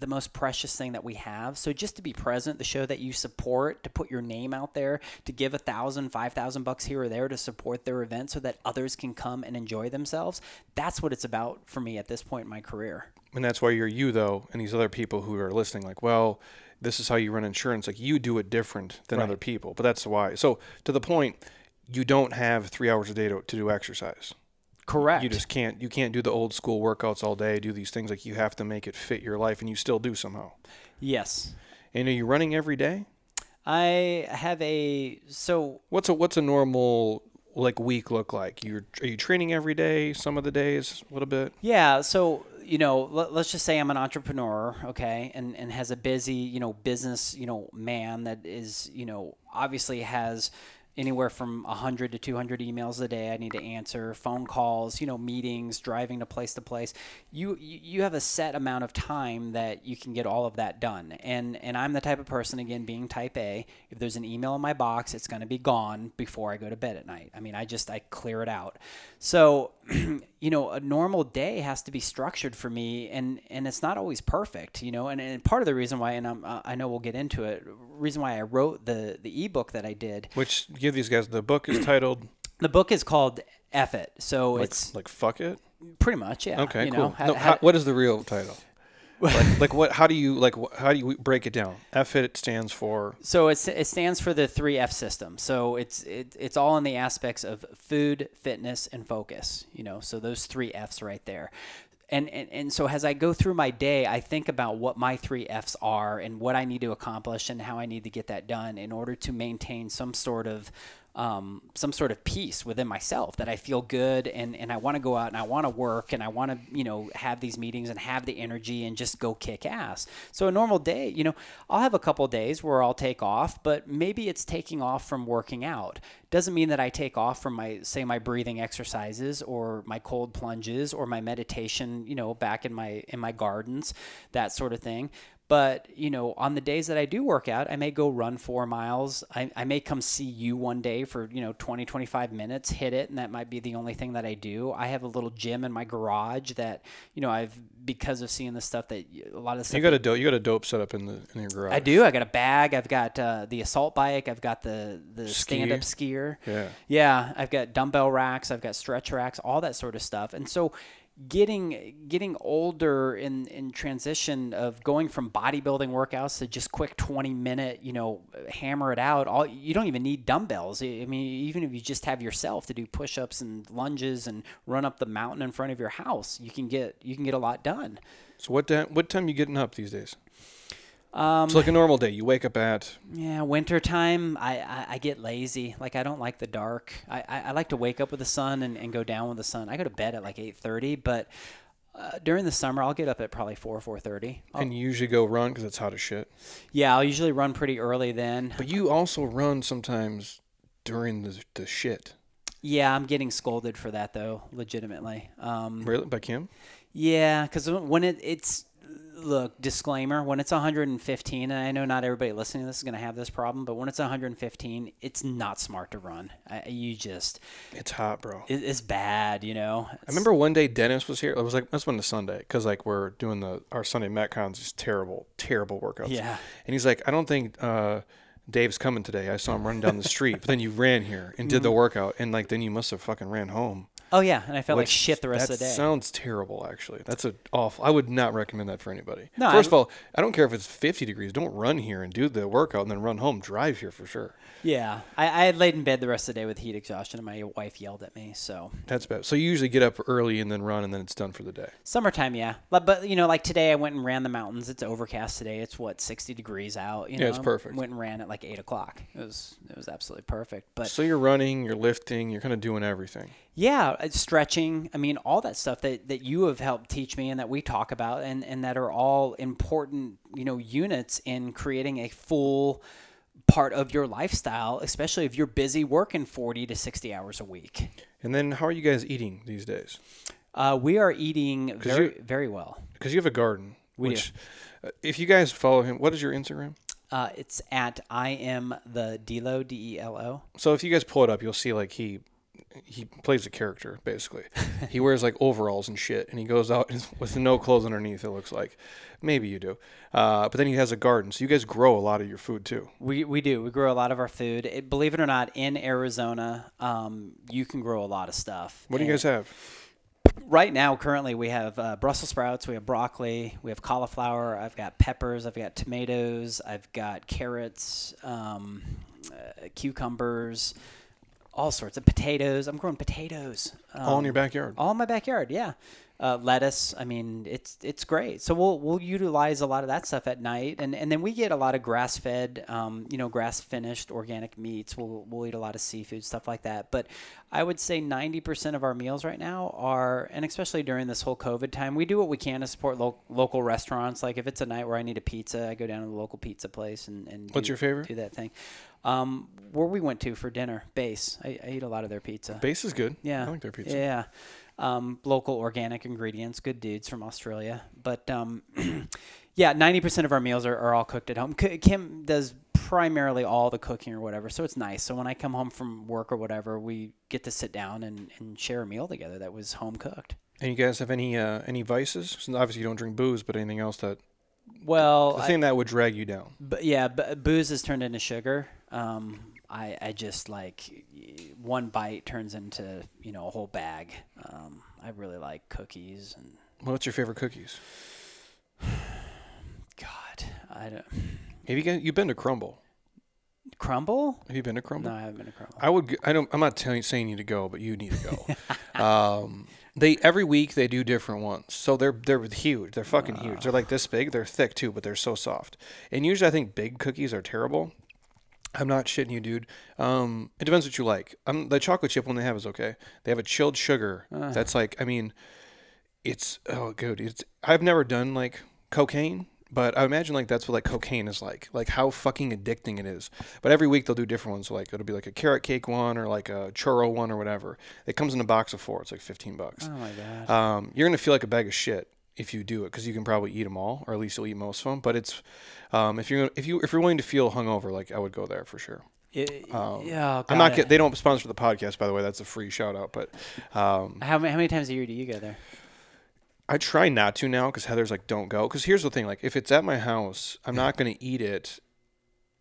Speaker 2: the most precious thing that we have. So just to be present, the show that you support, to put your name out there, to give a thousand, five thousand bucks here or there to support their event so that others can come and enjoy themselves. That's what it's about for me at this point in my career.
Speaker 1: And that's why you're you though, and these other people who are listening, like, well, this is how you run insurance. Like you do it different than right. other people, but that's why. So to the point, you don't have three hours a day to, to do exercise.
Speaker 2: Correct.
Speaker 1: You just can't you can't do the old school workouts all day, do these things like you have to make it fit your life and you still do somehow.
Speaker 2: Yes.
Speaker 1: And are you running every day?
Speaker 2: I have a so
Speaker 1: What's a what's a normal like week look like? You're are you training every day, some of the days, a little bit?
Speaker 2: Yeah, so you know, let, us just say I'm an entrepreneur, okay, and and has a busy, you know, business, you know, man that is, you know, obviously has anywhere from 100 to 200 emails a day I need to answer, phone calls, you know, meetings, driving to place to place. You you have a set amount of time that you can get all of that done. And and I'm the type of person again being type A, if there's an email in my box, it's going to be gone before I go to bed at night. I mean, I just I clear it out. So, you know, a normal day has to be structured for me and and it's not always perfect, you know. And, and part of the reason why and I'm, uh, I know we'll get into it, reason why I wrote the the ebook that I did.
Speaker 1: Which give these guys the book is titled
Speaker 2: The book is called F It. So
Speaker 1: like
Speaker 2: it's
Speaker 1: like fuck it.
Speaker 2: pretty much yeah.
Speaker 1: Okay,
Speaker 2: you
Speaker 1: cool.
Speaker 2: Know,
Speaker 1: no,
Speaker 2: ha-
Speaker 1: how, what is the real title? like, like what? How do you like? How do you break it down? F it stands for
Speaker 2: So it's, it stands for the three F system. So it's it, it's all in the aspects of food, fitness, and focus. You know, so those three Fs right there. And, and, and so as I go through my day, I think about what my three Fs are and what I need to accomplish and how I need to get that done in order to maintain some sort of um, some sort of peace within myself that I feel good and, and I want to go out and I want to work and I want to, you know, have these meetings and have the energy and just go kick ass. So a normal day, you know, I'll have a couple days where I'll take off, but maybe it's taking off from working out. Doesn't mean that I take off from my, say, my breathing exercises or my cold plunges or my meditation, you know, back in my, in my gardens, that sort of thing. But, you know, on the days that I do work out, I may go run four miles. I, I may come see you one day for, you know, 20, 25 minutes, hit it, and that might be the only thing that I do. I have a little gym in my garage that, you know, I've, because of seeing the stuff that a lot of the stuff
Speaker 1: you got a dope. You got a dope setup in the in your garage.
Speaker 2: I do. I got a bag. I've got uh, the assault bike. I've got the the stand up skier.
Speaker 1: Yeah.
Speaker 2: Yeah. I've got dumbbell racks. I've got stretch racks. All that sort of stuff. And so, getting getting older in in transition of going from bodybuilding workouts to just quick 20 minute you know hammer it out all you don't even need dumbbells i mean even if you just have yourself to do push-ups and lunges and run up the mountain in front of your house you can get you can get a lot done
Speaker 1: So what? What time you getting up these days?
Speaker 2: Um,
Speaker 1: It's like a normal day. You wake up at
Speaker 2: Yeah, wintertime, I, I, I get lazy. Like I don't like the dark. I, I, I like to wake up with the sun and, and go down with the sun. I go to bed at like eight thirty, but uh, during the summer I'll get up at probably four four thirty.
Speaker 1: and you usually go run because it's hot as shit.
Speaker 2: Yeah, I'll usually run pretty early then.
Speaker 1: But you also run sometimes during the the shit.
Speaker 2: Yeah, I'm getting scolded for that though, legitimately. Um,
Speaker 1: Really, by Kim?
Speaker 2: Yeah, because when it, it's look disclaimer when it's 115, and I know not everybody listening to this is going to have this problem, but when it's 115, it's not smart to run. I, you just
Speaker 1: It's hot, bro.
Speaker 2: it, it's bad, you know.
Speaker 1: I remember one day Dennis was here. It was like have been a Sunday because like we're doing the our Sunday Metcons, these terrible, terrible workouts.
Speaker 2: Yeah.
Speaker 1: And he's like, I don't think uh, Dave's coming today. I saw him running down the street. but then you ran here and did the workout, and like then you must have fucking ran home.
Speaker 2: Oh yeah, and I felt like shit the rest of the day.
Speaker 1: That sounds terrible, actually. That's a awful. I would not recommend that for anybody.
Speaker 2: No,
Speaker 1: First
Speaker 2: I-
Speaker 1: of all, I don't care if it's 50 degrees. Don't run here and do the workout and then run home. Drive here for sure.
Speaker 2: yeah, I, I had laid in bed the rest of the day with heat exhaustion, and my wife yelled at me. So
Speaker 1: That's bad. So you usually get up early and then run, and then it's done for the day.
Speaker 2: summertime, yeah, but, but you know, like today, I went and ran the mountains. It's overcast today. It's what 60 degrees out. You
Speaker 1: Yeah,
Speaker 2: know,
Speaker 1: it's perfect.
Speaker 2: Went and ran at like eight o'clock. It was it was absolutely perfect. But
Speaker 1: So you're running, you're lifting, you're kind of doing everything.
Speaker 2: Yeah, stretching. I mean, all that stuff that, that you have helped teach me and that we talk about and, and that are all important, you know, units in creating a full part of your lifestyle, especially if you're busy working 40 to 60 hours a week.
Speaker 1: And then how are you guys eating these days?
Speaker 2: Uh, we are eating very, very well.
Speaker 1: Because you have a garden.
Speaker 2: We
Speaker 1: which, uh, if you guys follow him, what is your Instagram?
Speaker 2: Uh, it's at I am the Delo, D E L O.
Speaker 1: So if you guys pull it up, you'll see like he he plays a character basically. he wears like overalls and shit, and he goes out with no clothes underneath. It looks like maybe you do, uh, but then he has a garden. So you guys grow a lot of your food too.
Speaker 2: We, we do. We grow a lot of our food. It, believe it or not, in Arizona, um, you can grow a lot of stuff.
Speaker 1: What do you guys have?
Speaker 2: right now currently we have uh, brussels sprouts we have broccoli we have cauliflower i've got peppers i've got tomatoes i've got carrots um, uh, cucumbers all sorts of potatoes i'm growing potatoes um,
Speaker 1: All in your backyard.
Speaker 2: all in my backyard yeah uh, lettuce. I mean, it's it's great. So we'll we'll utilize a lot of that stuff at night, and and then we get a lot of grass fed, um, you know, grass finished organic meats. We'll we'll eat a lot of seafood stuff like that. But I would say ninety percent of our meals right now are, and especially during this whole COVID time, we do what we can to support lo- local restaurants. Like if it's a night where I need a pizza, I go down to the local pizza place and and
Speaker 1: What's
Speaker 2: do-
Speaker 1: your favorite?
Speaker 2: Do that thing. Um, where we went to for dinner, Base. I, I eat a lot of their pizza.
Speaker 1: Base is good.
Speaker 2: Yeah,
Speaker 1: I like their pizza.
Speaker 2: Yeah, um, local organic ingredients, good dudes from Australia. But um, yeah, ninety percent of our meals are, are all cooked at home. Kim does primarily all the cooking or whatever, so it's nice. So when I come home from work or whatever, we get to sit down and, and share a meal together that was home cooked.
Speaker 1: And you guys have any uh, any vices? So obviously you don't drink booze, but anything else that
Speaker 2: Well,
Speaker 1: the
Speaker 2: I-
Speaker 1: thing that would drag you down?
Speaker 2: But yeah, b- booze has turned into sugar. Um, I, I just like one bite turns into you know a whole bag. Um, I really like cookies and
Speaker 1: What's your favorite cookies?
Speaker 2: God, I don't
Speaker 1: Have you guys, you've been to Crumbl?
Speaker 2: crumbl.
Speaker 1: Have you been to Crumbl?
Speaker 2: No, I haven't been to crumbl.
Speaker 1: I would. I don't. I'm not telling saying you to go, but you need to go. um, they every week they do different ones, so they're they're huge. They're fucking huge. They're like this big. They're thick too, but they're so soft. And usually I think big cookies are terrible. I'm not shitting you, dude. Um, it depends what you like. Um, the chocolate chip one they have is okay. They have a chilled sugar. That's like, I mean, it's oh good. It's I've never done like cocaine, but I imagine like that's what like cocaine is like. Like how fucking addicting it is. But every week they'll do different ones. Like it'll be like a carrot cake one or like a churro one or whatever. It comes in a box of four. It's like 15 bucks.
Speaker 2: Oh my god.
Speaker 1: Um, you're gonna feel like a bag of shit if you do it because you can probably eat them all, or at least you'll eat most of them. But it's um, if you're if you if you're willing to feel hungover, like I would go there for sure.
Speaker 2: It-
Speaker 1: um,
Speaker 2: yeah,
Speaker 1: I'm not get, they don't sponsor the podcast by the way. That's a free shout out. But um,
Speaker 2: How many, how many times a year do you go there?
Speaker 1: I try not to now because Heather's like, don't go. Because here's the thing: like, if it's at my house, I'm not going to eat it.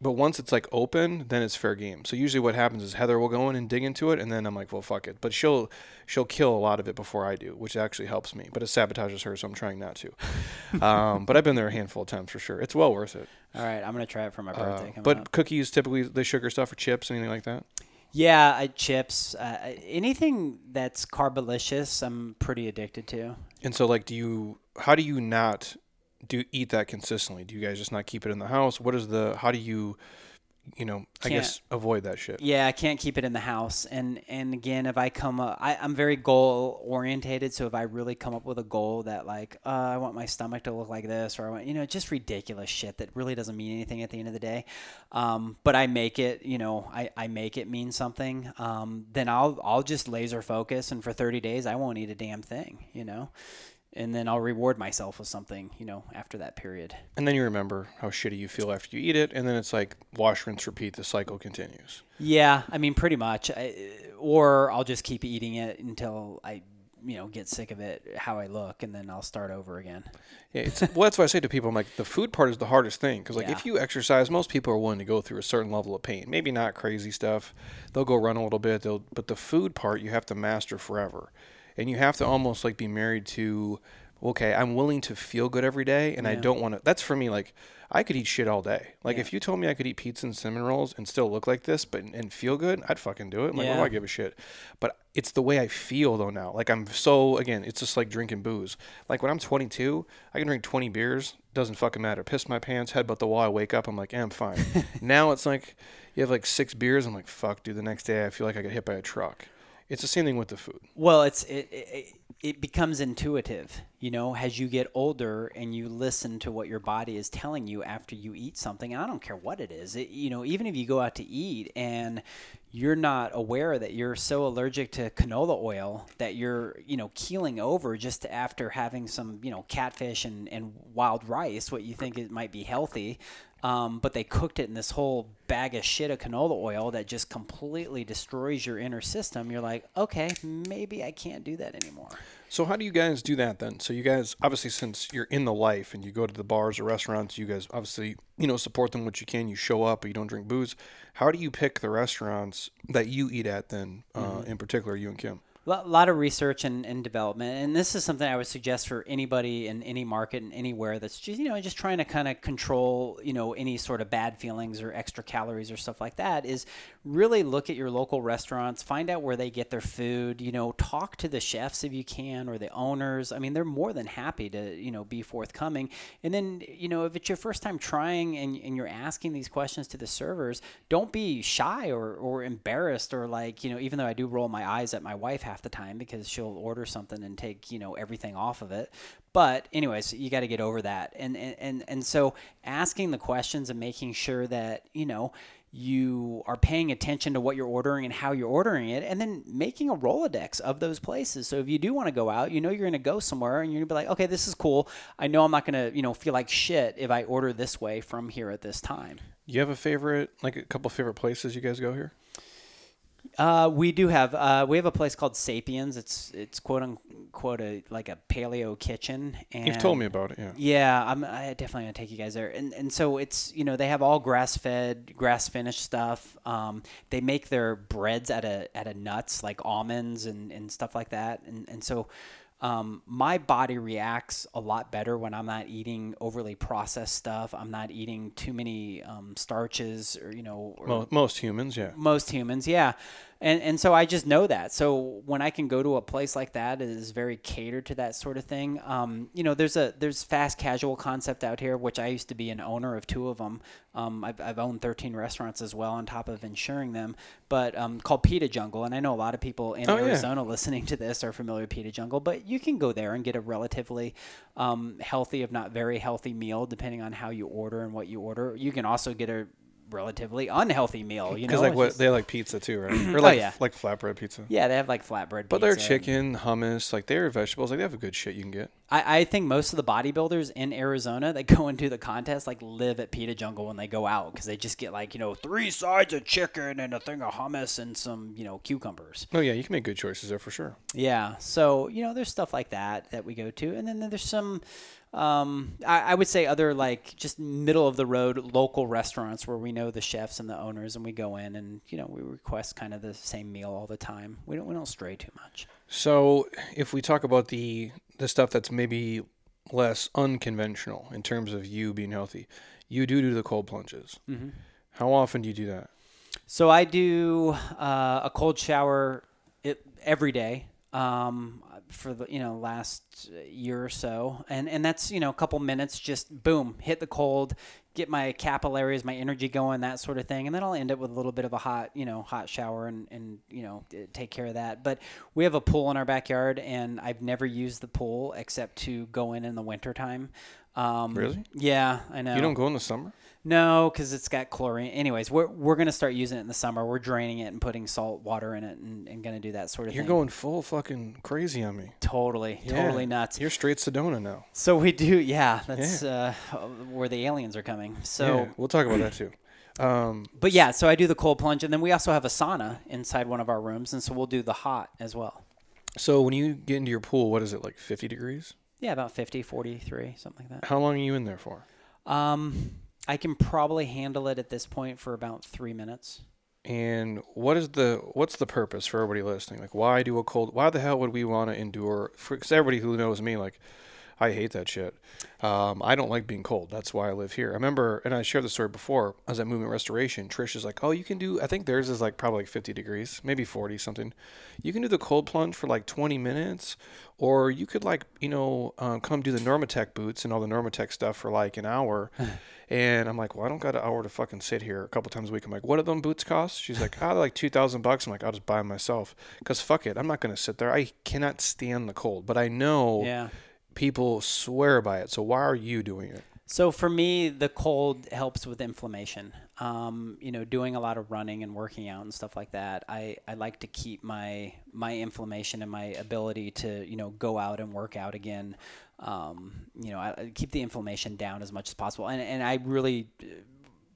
Speaker 1: But once it's like open, then it's fair game. So usually, what happens is Heather will go in and dig into it, and then I'm like, well, fuck it. But she'll she'll kill a lot of it before I do, which actually helps me. But it sabotages her, so I'm trying not to. um, but I've been there a handful of times for sure. It's well worth it.
Speaker 2: All right, I'm gonna try it for my
Speaker 1: Uh,
Speaker 2: birthday. coming
Speaker 1: but
Speaker 2: up.
Speaker 1: cookies, typically the sugar stuff or chips, anything like that.
Speaker 2: yeah, I, chips, uh, anything that's carbolicious, I'm pretty addicted to.
Speaker 1: And so, like, do you? How do you not do eat that consistently? Do you guys just not keep it in the house? What is the? How do you? You know, I
Speaker 2: Can't-
Speaker 1: guess avoid that shit.
Speaker 2: Yeah, I can't keep it in the house. And and again, if I come up, I, I'm very goal orientated. So if I really come up with a goal that like, uh, I want my stomach to look like this, or I want, you know, just ridiculous shit that really doesn't mean anything at the end of the day. Um, but I make it, you know, I, I make it mean something. Um, then I'll I'll just laser focus, and for 30 days, I won't eat a damn thing, you know. And then I'll reward myself with something, you know, after that period.
Speaker 1: And then you remember how shitty you feel after you eat it, and then it's like wash, rinse, repeat. The cycle continues.
Speaker 2: Yeah, I mean, pretty much. I, or I'll just keep eating it until I, you know, get sick of it, how I look, and then I'll start over again.
Speaker 1: Yeah, it's well. That's why I say to people, I'm like, the food part is the hardest thing because like
Speaker 2: Yeah.
Speaker 1: if you exercise, most people are willing to go through a certain level of pain. Maybe not crazy stuff. They'll go run a little bit. They'll, but the food part you have to master forever, and you have to almost like be married to. Okay, I'm willing to feel good every day, and I don't want to. That's for me. Like, I could eat shit all day. Like,
Speaker 2: Yeah.
Speaker 1: if you told me I could eat pizza and cinnamon rolls and still look like this, but and feel good, I'd fucking do it. I'm like,
Speaker 2: Yeah.
Speaker 1: I give a shit? But it's the way I feel though now. Like I'm so again, it's just like drinking booze. Like when I'm 22, I can drink 20 beers, doesn't fucking matter. Piss my pants, headbutt the wall. I wake up, I'm like, yeah, I'm fine. now it's like you have like six beers. I'm like, fuck, dude. The next day, I feel like I got hit by a truck. It's the same thing with the food.
Speaker 2: Well, it's it, it it becomes intuitive, you know, as you get older and you listen to what your body is telling you after you eat something. And I don't care what it is. It, you know, even if you go out to eat and you're not aware that you're so allergic to canola oil that you're, you know, keeling over just after having some, you know, catfish and, and wild rice, what you think it might be healthy. Um, but they cooked it in this whole bag of shit of canola oil that just completely destroys your inner system. You're like, okay, maybe I can't do that anymore.
Speaker 1: So how do you guys do that then? So you guys obviously since you're in the life and you go to the bars or restaurants, you guys obviously you know support them what you can. You show up, but you don't drink booze. How do you pick the restaurants that you eat at then? Uh, in particular, you and Kim.
Speaker 2: A lot of research and, and development and this is something i would suggest for anybody in any market and anywhere that's just you know just trying to kind of control you know any sort of bad feelings or extra calories or stuff like that is really look at your local restaurants find out where they get their food you know talk to the chefs if you can or the owners. I mean they're more than happy to you know be forthcoming. And then you know if it's your first time trying and, and you're asking these questions to the servers don't be shy or, or embarrassed or like you know even though i do roll my eyes at my wife half the time because she'll order something and take you know everything off of it. But anyways you got to get over that. And, and and and so asking the questions and making sure that you know you are paying attention to what you're ordering and how you're ordering it and then making a rolodex of those places. So if you do want to go out you know you're going to go somewhere and you're going to be like okay this is cool. I know i'm not going to you know feel like shit if i order this way from here at this time.
Speaker 1: You have a favorite, like a couple favorite places you guys go here?
Speaker 2: Uh, we do have uh, we have a place called Sapiens. It's it's quote unquote a like a paleo kitchen. And
Speaker 1: You've told me about it, yeah.
Speaker 2: Yeah, I'm I definitely gonna take you guys there. And and so it's you know they have all grass fed, grass finished stuff. Um, they make their breads out of out of nuts like almonds and, and stuff like that. And and so. Um, my body reacts a lot better when I'm not eating overly processed stuff. I'm not eating too many um, starches, or you know, or
Speaker 1: Mo- most humans, yeah.
Speaker 2: most humans, yeah. And and so I just know that. So when I can go to a place like that, it is very catered to that sort of thing. Um, you know, there's a there's fast casual concept out here, which I used to be an owner of two of them. Um, I've, I've owned 13 restaurants as well, on top of insuring them. But um, called Pita Jungle, and I know a lot of people in
Speaker 1: Oh, yeah.
Speaker 2: Arizona listening to this are familiar with Pita Jungle. But you can go there and get a relatively um, healthy, if not very healthy, meal, depending on how you order and what you order. You can also get a relatively unhealthy meal. You know,
Speaker 1: Because like what
Speaker 2: just-
Speaker 1: they like pizza too, right? Or oh, like
Speaker 2: yeah.
Speaker 1: like flatbread pizza.
Speaker 2: yeah, they have like flatbread.
Speaker 1: But their
Speaker 2: pizza.
Speaker 1: chicken, hummus, like their vegetables, like they have a good shit you can get.
Speaker 2: I, I think most of the bodybuilders in Arizona that go into the contest like live at Pita Jungle when they go out because they just get like you know three sides of chicken and a thing of hummus and some you know cucumbers.
Speaker 1: Oh yeah, you can make good choices there for sure.
Speaker 2: Yeah, so you know there's stuff like that that we go to, and then there's some. Um, I, I would say other like just middle of the road local restaurants where we know the chefs and the owners, and we go in and you know we request kind of the same meal all the time. We don't we don't stray too much.
Speaker 1: So if we talk about the the stuff that's maybe less unconventional in terms of you being healthy, you do do the cold plunges.
Speaker 2: Mm-hmm.
Speaker 1: How often do you do that?
Speaker 2: So I do uh, a cold shower it, every day um, for the you know last year or so, and and that's you know a couple minutes, just boom, hit the cold, get my capillaries, my energy going, that sort of thing, and then I'll end up with a little bit of a hot you know hot shower and and you know take care of that. But we have a pool in our backyard, and I've never used the pool except to go in in the wintertime. Um,
Speaker 1: Really?
Speaker 2: Yeah, I know.
Speaker 1: You don't go in the summer?
Speaker 2: No, because it's got chlorine. Anyways, we're, we're going to start using it in the summer. We're draining it and putting salt water in it and, and going to do that sort of thing.
Speaker 1: You're going full fucking crazy on me.
Speaker 2: totally,
Speaker 1: Yeah.
Speaker 2: totally nuts.
Speaker 1: You're straight Sedona now.
Speaker 2: So we do, yeah, that's Uh, where the aliens are coming. So,
Speaker 1: yeah, we'll talk about that too. Um,
Speaker 2: but yeah, so I do the cold plunge. And then we also have a sauna inside one of our rooms. And so we'll do the hot as well.
Speaker 1: so when you get into your pool, what is it like 50 degrees?
Speaker 2: Yeah, about 50, 43, something like that.
Speaker 1: How long are you in there for?
Speaker 2: Um, I can probably handle it at this point for about three minutes.
Speaker 1: And what is the what's the purpose for everybody listening? Like, why do a cold? Why the hell would we want to endure? Because everybody who knows me, like, I hate that shit. Um, I don't like being cold. That's why I live here. I remember, and I shared the story before. I was at Movement Restoration. Trish is like, "Oh, you can do. I think theirs is like probably like 50 degrees, maybe 40 something. You can do the cold plunge for like 20 minutes, or you could like, you know, um, come do the Normatec boots and all the Normatec stuff for like an hour." And I'm like, well, I don't got an hour to fucking sit here a couple times a week. I'm like, what do them boots cost? She's like, ah, they're like two thousand bucks. I'm like, I'll just buy them myself because fuck it, I'm not gonna sit there. I cannot stand the cold, but I know
Speaker 2: Yeah.
Speaker 1: People swear by it. So why are you doing it?
Speaker 2: So for me, the cold helps with inflammation. Um, you know, doing a lot of running and working out and stuff like that. I, I like to keep my my inflammation and my ability to you know go out and work out again. Um, you know, I, I keep the inflammation down as much as possible. And and I really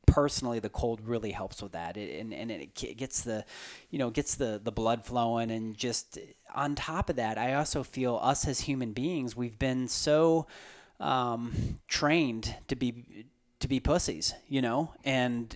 Speaker 2: personally the cold really helps with that it, and, and it gets the you know gets the the blood flowing and just on top of that i also feel us as human beings we've been so um, trained to be to be pussies, you know, and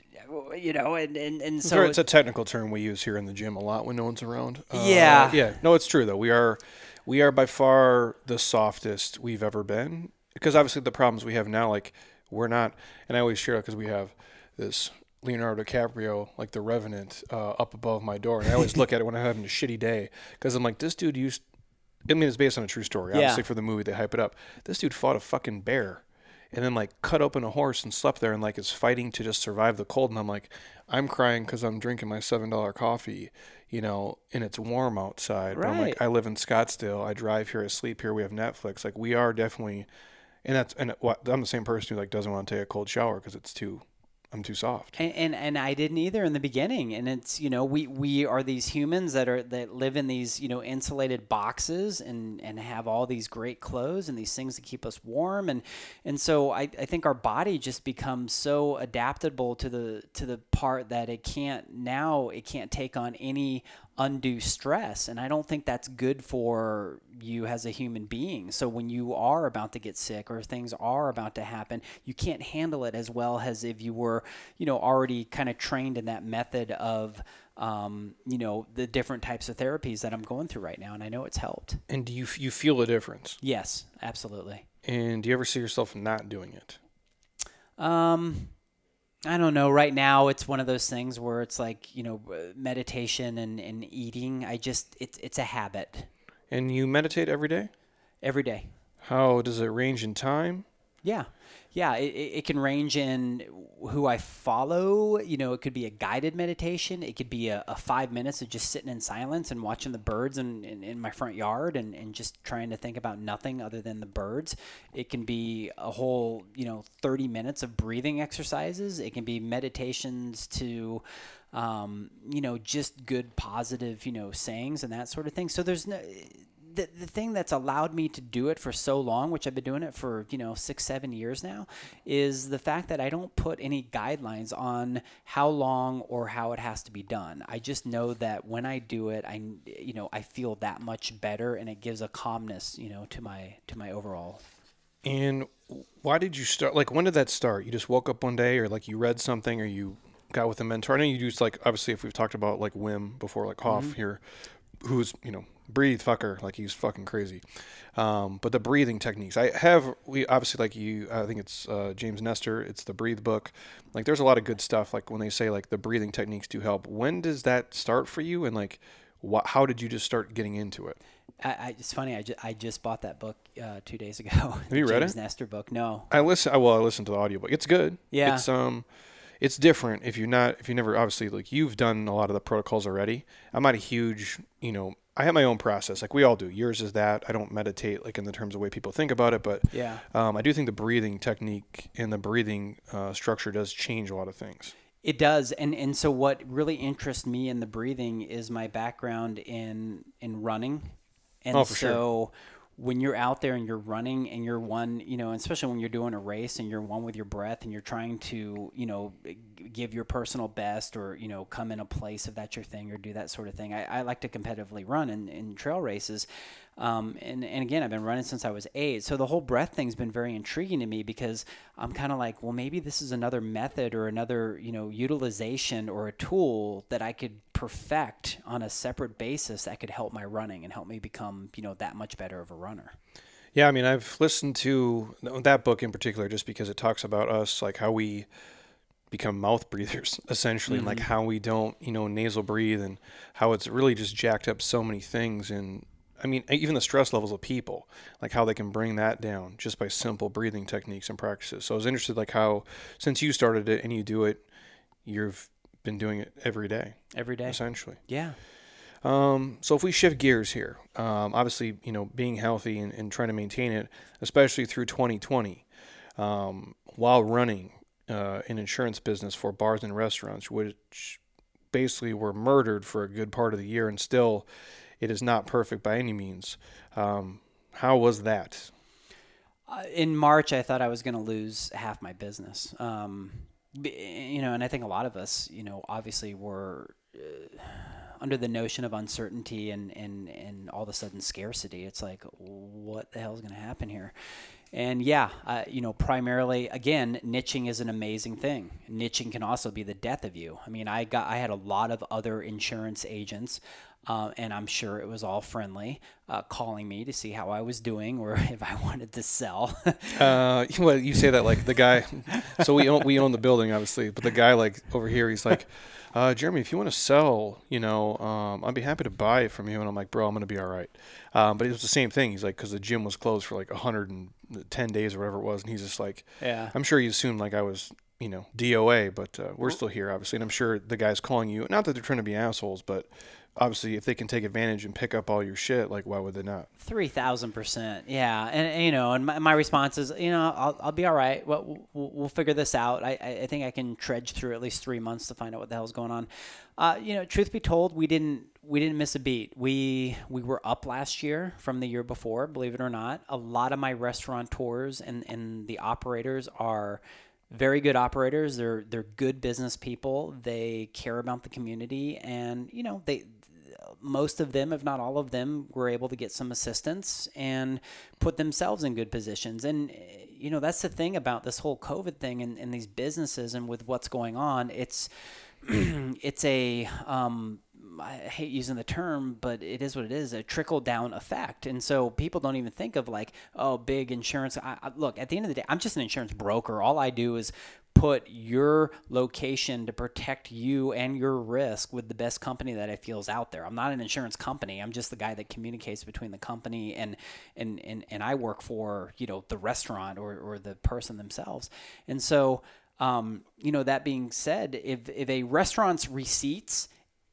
Speaker 2: you know, and and, and
Speaker 1: So it's a technical term we use here in the gym a lot when no one's around. Uh,
Speaker 2: Yeah.
Speaker 1: yeah. No, it's true though. We are, we are by far the softest we've ever been. Because obviously the problems we have now, like we're not, and I always share because we have this Leonardo DiCaprio, like the Revenant, uh, up above my door, and I always look at it when I'm having a shitty day because I'm like, this dude used. I mean, it's based on a true story.
Speaker 2: Yeah.
Speaker 1: Obviously, for the movie, they hype it up. This dude fought a fucking bear and then like cut open a horse and slept there and like is fighting to just survive the cold and i'm like i'm crying because i'm drinking my seven dollar coffee you know and it's warm outside but i'm like i live in scottsdale i drive here i sleep here we have netflix like we are definitely and that's and what i'm the same person who like doesn't want to take a cold shower because it's too i'm too soft
Speaker 2: and, and and I didn't either in the beginning. And it's you know we we are these humans that are that live in these you know insulated boxes and and have all these great clothes and these things that keep us warm and and so I, I think our body just becomes so adaptable to the to the part that it can't now it can't take on any undue stress and i don't think that's good for you as a human being. So when you are about to get sick or things are about to happen you can't handle it as well as if you were you know already kind of trained in that method of um, you know the different types of therapies that i'm going through right now and i know it's helped.
Speaker 1: And do you you feel a difference?
Speaker 2: Yes absolutely.
Speaker 1: And do you ever see yourself not doing it?
Speaker 2: Um, I don't know. Right now, it's one of those things where it's like you know, uh, meditation and, and eating. I just it's it's a habit
Speaker 1: and you meditate every day
Speaker 2: every day.
Speaker 1: how does it range in time
Speaker 2: Yeah, yeah. It, it can range in who I follow. You know, it could be a guided meditation. It could be a, a five minutes of just sitting in silence and watching the birds in, in, in my front yard and, and just trying to think about nothing other than the birds. It can be a whole, you know, 30 minutes of breathing exercises. It can be meditations to, um, you know, just good positive, you know, sayings and that sort of thing. So there's no, the, the thing that's allowed me to do it for so long, which I've been doing it for, you know, six, seven years now, is the fact that I don't put any guidelines on how long or how it has to be done. I just know that when I do it, I, you know, I feel that much better and it gives a calmness, you know, to my, to my overall.
Speaker 1: And why did you start? Like, when did that start? You just woke up one day, or like you read something, or you got with a mentor? I know you use like obviously if we've talked about like Wim before, like Hof mm-hmm. here, who's you know breathe fucker, like he's fucking crazy. Um, but the breathing techniques, I have we obviously like you. I think it's uh, James Nestor. It's the Breath book. Like, there's a lot of good stuff. Like when they say like the breathing techniques do help. When does that start for you? And like, what? How did you just start getting into it?
Speaker 2: I, I it's funny. I, ju- I just bought that book uh, two days ago. Have
Speaker 1: you read
Speaker 2: James
Speaker 1: it?
Speaker 2: Nestor book. No.
Speaker 1: I listen. I well, I listened to the audiobook. It's good.
Speaker 2: Yeah.
Speaker 1: It's um, it's different. If you're not, if you never, obviously, like you've done a lot of the protocols already. I'm not a huge, you know, I have my own process, like we all do. Yours is that I don't meditate like in the terms of way people think about it, but
Speaker 2: Yeah.
Speaker 1: um, I do think the breathing technique and the breathing uh, structure does change a lot of things.
Speaker 2: It does, and and so what really interests me in the breathing is my background in in running, and
Speaker 1: Oh, for sure.
Speaker 2: so when you're out there and you're running and you're one, you know, especially when you're doing a race and you're one with your breath and you're trying to, you know, give your personal best or you know come in a place if that's your thing or do that sort of thing. I, I like to competitively run in, in trail races, um, and and again I've been running since I was eight. So the whole breath thing's been very intriguing to me because I'm kind of like, well, maybe this is another method or another you know utilization or a tool that I could perfect on a separate basis that could help my running and help me become you know that much better of a runner.
Speaker 1: Yeah, I mean, I've listened to that book in particular just because it talks about us, like how we become mouth breathers, essentially, and like how we don't, you know, nasal breathe, and how it's really just jacked up so many things. And I mean, even the stress levels of people, like how they can bring that down just by simple breathing techniques and practices. So I was interested, like how since you started it and you do it, you've been doing it every day,
Speaker 2: Every day.
Speaker 1: essentially.
Speaker 2: Yeah.
Speaker 1: Um, so if we shift gears here, um, obviously, you know, being healthy and, and trying to maintain it, especially through 2020, um, while running uh, an insurance business for bars and restaurants, which basically were murdered for a good part of the year, and still, it is not perfect by any means. Um, how was that?
Speaker 2: Uh, in March, I thought I was going to lose half my business. Um, you know, and I think a lot of us, you know, obviously were uh, under the notion of uncertainty and, and, and all of a sudden scarcity. It's like, what the hell is going to happen here? And yeah, uh, you know, primarily again, niching is an amazing thing. Niching can also be the death of you. I mean, I got I had a lot of other insurance agents uh, and I'm sure it was all friendly, uh, calling me to see how I was doing or if I wanted to sell.
Speaker 1: uh, well, you say that like the guy. So we own, we own the building, obviously, but the guy like over here, he's like, uh, Jeremy, if you want to sell, you know, um, I'd be happy to buy it from you. And I'm like, bro, I'm gonna be all right. Um, but it was the same thing. He's like, because the gym was closed for like 110 days or whatever it was, and he's just like,
Speaker 2: yeah.
Speaker 1: I'm sure he assumed like I was you know DOA, but uh, we're still here, obviously, and I'm sure the guys calling you. Not that they're trying to be assholes, but obviously if they can take advantage and pick up all your shit like why would they not?
Speaker 2: 3000% yeah. And, and, you know and my, my response is you know i'll, I'll be all right. We'll, we'll, we'll figure this out. I, I think i can trudge through at least three months to find out what the hell's going on. Uh, you know truth be told we didn't we didn't miss a beat. We we were up last year from the year before believe it or not. A lot of my restaurateurs and and the operators are very good operators. They're they're good business people. They care about the community, and you know they most of them, if not all of them, were able to get some assistance and put themselves in good positions. And, you know, that's the thing about this whole COVID thing and, and these businesses and with what's going on. It's, it's a, um, I hate using the term, but it is what it is a trickle down effect. And so people don't even think of like, oh, big insurance. I, I, look, at the end of the day, I'm just an insurance broker. All I do is put your location to protect you and your risk with the best company that I feel is out there. I'm not an insurance company. I'm just the guy that communicates between the company and and and, and I work for, you know, the restaurant or, or the person themselves. And so um, you know, that being said, if if a restaurant's receipts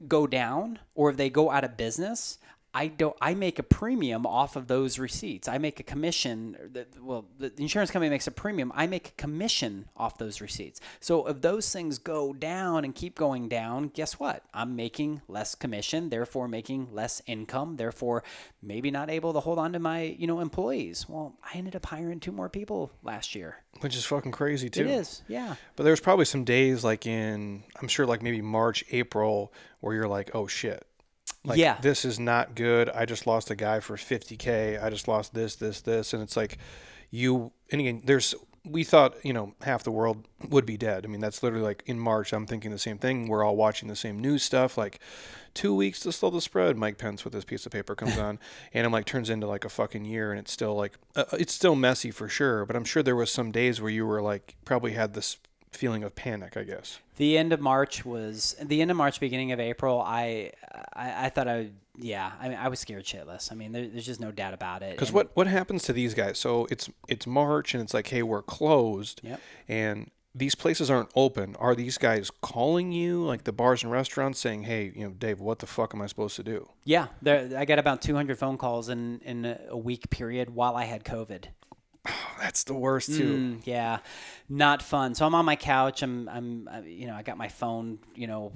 Speaker 2: go down or if they go out of business, I don't. I make a premium off of those receipts. I make a commission. Well, the insurance company makes a premium. I make a commission off those receipts. So if those things go down and keep going down, guess what? I'm making less commission, therefore making less income, therefore maybe not able to hold on to my you know employees. Well, I ended up hiring two more people last year,
Speaker 1: which is fucking crazy too.
Speaker 2: It is, yeah.
Speaker 1: But there's probably some days like in I'm sure like maybe March, April, where you're like, oh shit like,
Speaker 2: yeah.
Speaker 1: this is not good. I just lost a guy for 50K. I just lost this, this, this. And it's like, you, and again, there's, we thought, you know, half the world would be dead. I mean, that's literally like in March, I'm thinking the same thing. We're all watching the same news stuff. Like, two weeks to slow the spread, Mike Pence with this piece of paper comes on. And I'm like, turns into like a fucking year. And it's still like, uh, it's still messy for sure. But I'm sure there was some days where you were like, probably had this feeling of panic, I guess.
Speaker 2: The end of March was the end of March, beginning of April. I I, I thought I would, yeah. I mean, I was scared shitless. I mean, there, there's just no doubt about it.
Speaker 1: Because what what happens to these guys? So it's it's March and it's like, hey, we're closed.
Speaker 2: Yep.
Speaker 1: And these places aren't open. Are these guys calling you, like the bars and restaurants, saying, "Hey, you know, Dave, what the fuck am I supposed to do?"
Speaker 2: Yeah, there, I got about 200 phone calls in in a week period while I had COVID.
Speaker 1: that's the worst too.
Speaker 2: Mm, yeah, not fun. So I'm on my couch. I'm, I'm, you know, I got my phone, you know,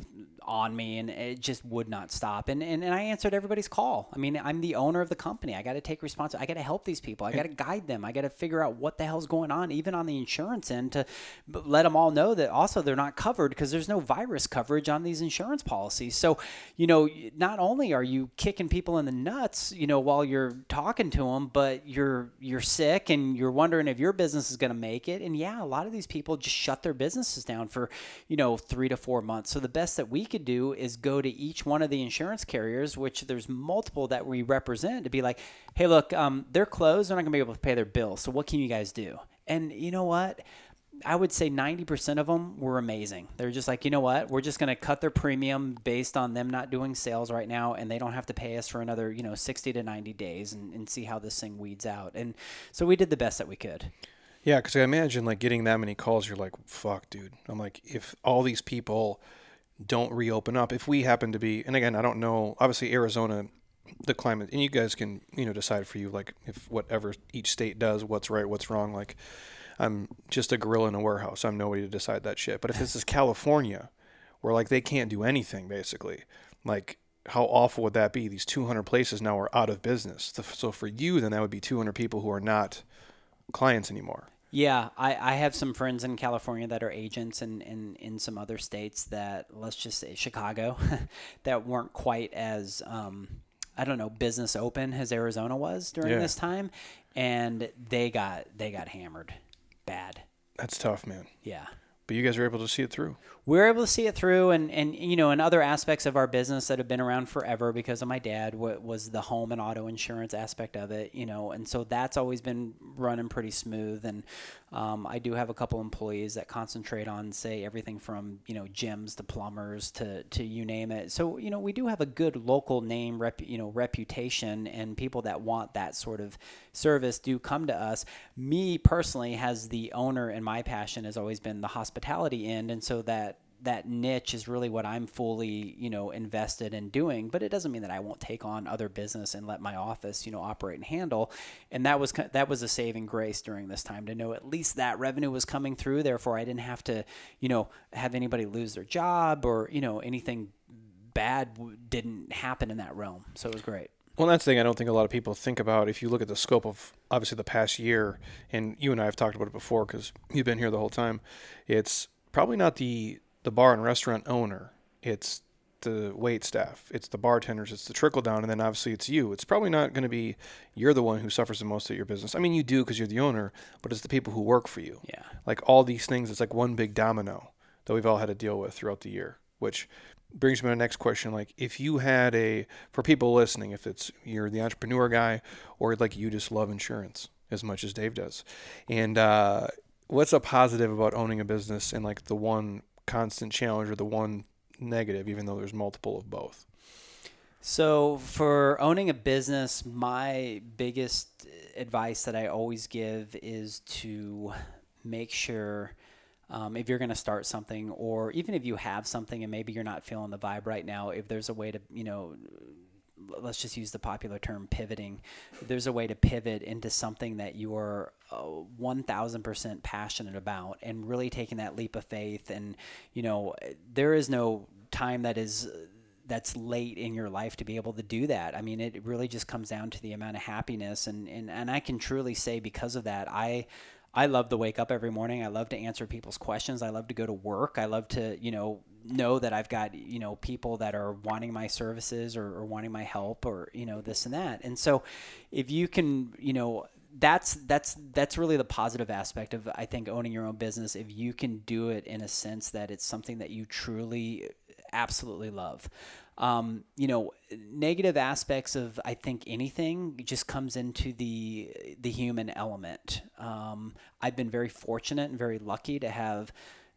Speaker 2: on me, and it just would not stop. And and, and I answered everybody's call. I mean, I'm the owner of the company. I got to take responsibility. I got to help these people. I got to guide them. I got to figure out what the hell's going on, even on the insurance end, to let them all know that also they're not covered because there's no virus coverage on these insurance policies. So, you know, not only are you kicking people in the nuts, you know, while you're talking to them, but you're you're sick and you're wondering if your business is going to make it. And yeah, a lot of these people just shut their businesses down for, you know, three to four months. So the best that we could do is go to each one of the insurance carriers, which there's multiple that we represent, to be like, hey, look, um, they're closed. They're not going to be able to pay their bills. So what can you guys do? And you know what? I would say 90% of them were amazing. They're just like, you know what? We're just going to cut their premium based on them not doing sales right now, and they don't have to pay us for another, you know, 60 to 90 days and, and see how this thing weeds out. And so we did the best that we could.
Speaker 1: Yeah, because I imagine like getting that many calls, you're like, fuck, dude. I'm like, if all these people don't reopen up, if we happen to be, and again, I don't know, obviously Arizona, the climate, and you guys can, you know, decide for you, like if whatever each state does, what's right, what's wrong. Like, I'm just a gorilla in a warehouse. I'm nobody to decide that shit. But if this is California, where like they can't do anything basically, like how awful would that be? These 200 places now are out of business. So for you, then that would be 200 people who are not clients anymore.
Speaker 2: Yeah, I, I have some friends in California that are agents and in, in, in some other states that, let's just say Chicago, that weren't quite as um, I don't know business open as Arizona was during
Speaker 1: Yeah.
Speaker 2: this time, and they got they got hammered, bad.
Speaker 1: That's tough, man.
Speaker 2: Yeah.
Speaker 1: But you guys were able to see it through.
Speaker 2: We're able to see it through and, and you know in other aspects of our business that have been around forever because of my dad wa- was the home and auto insurance aspect of it you know and so that's always been running pretty smooth. And um, i do have a couple employees that concentrate on say everything from you know gyms to plumbers to, to you name it. So you know we do have a good local name rep, you know reputation and people that want that sort of service do come to us. Me personally has the owner and my passion has always been the hospitality end. And so that that niche is really what I'm fully, you know, invested in doing. But it doesn't mean that I won't take on other business and let my office, you know, operate and handle. And that was that was a saving grace during this time to know at least that revenue was coming through. Therefore, I didn't have to, you know, have anybody lose their job or you know anything bad didn't happen in that realm. So it was great.
Speaker 1: Well, that's the thing I don't think a lot of people think about. If you look at the scope of obviously the past year, and you and I have talked about it before because you've been here the whole time, it's probably not the the bar and restaurant owner. It's the wait staff. It's the bartenders. It's the trickle down, and then obviously it's you. It's probably not going to be you're the one who suffers the most at your business. I mean, you do because you're the owner, but it's the people who work for you.
Speaker 2: Yeah.
Speaker 1: Like all these things, it's like one big domino that we've all had to deal with throughout the year, which brings me to the next question. Like, if you had a, for people listening, if it's you're the entrepreneur guy or like you just love insurance as much as Dave does, and uh, what's a positive about owning a business and like the one constant challenge or the one negative, even though there's multiple of both?
Speaker 2: So, for owning a business, my biggest advice that I always give is to make sure um, if you're going to start something, or even if you have something and maybe you're not feeling the vibe right now, if there's a way to, you know, let's just use the popular term pivoting. There's a way to pivot into something that you are uh, 1000% passionate about and really taking that leap of faith. And, you know, there is no time that is that's late in your life to be able to do that. I mean, it really just comes down to the amount of happiness and, and, and I can truly say because of that, I I love to wake up every morning. I love to answer people's questions. I love to go to work. I love to, you know, know that I've got, you know, people that are wanting my services or, or wanting my help or, you know, this and that. And so if you can, you know, that's that's that's really the positive aspect of I think owning your own business if you can do it in a sense that it's something that you truly absolutely love. Um, you know, negative aspects of I think anything just comes into the the human element. Um, I've been very fortunate and very lucky to have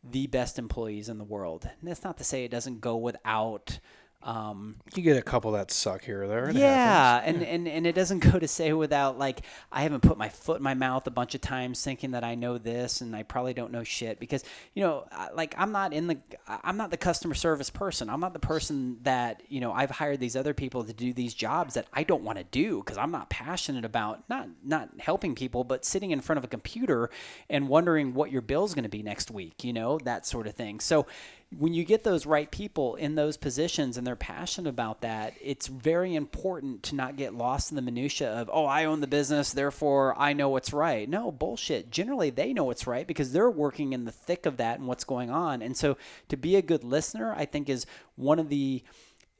Speaker 2: the best employees in the world. And that's not to say it doesn't go without. Um,
Speaker 1: You get a couple that suck here or there.
Speaker 2: Yeah, and, and and it doesn't go to say without like I haven't put my foot in my mouth a bunch of times thinking that I know this and I probably don't know shit because you know like I'm not in the I'm not the customer service person. I'm not the person that you know I've hired these other people to do these jobs that I don't want to do because I'm not passionate about not not helping people but sitting in front of a computer and wondering what your bill's going to be next week. You know that sort of thing. So when you get those right people in those positions and they're passionate about that, it's very important to not get lost in the minutia of, oh, I own the business, therefore I know what's right. No, bullshit. Generally, they know what's right because they're working in the thick of that and what's going on. And so to be a good listener, I think is one of the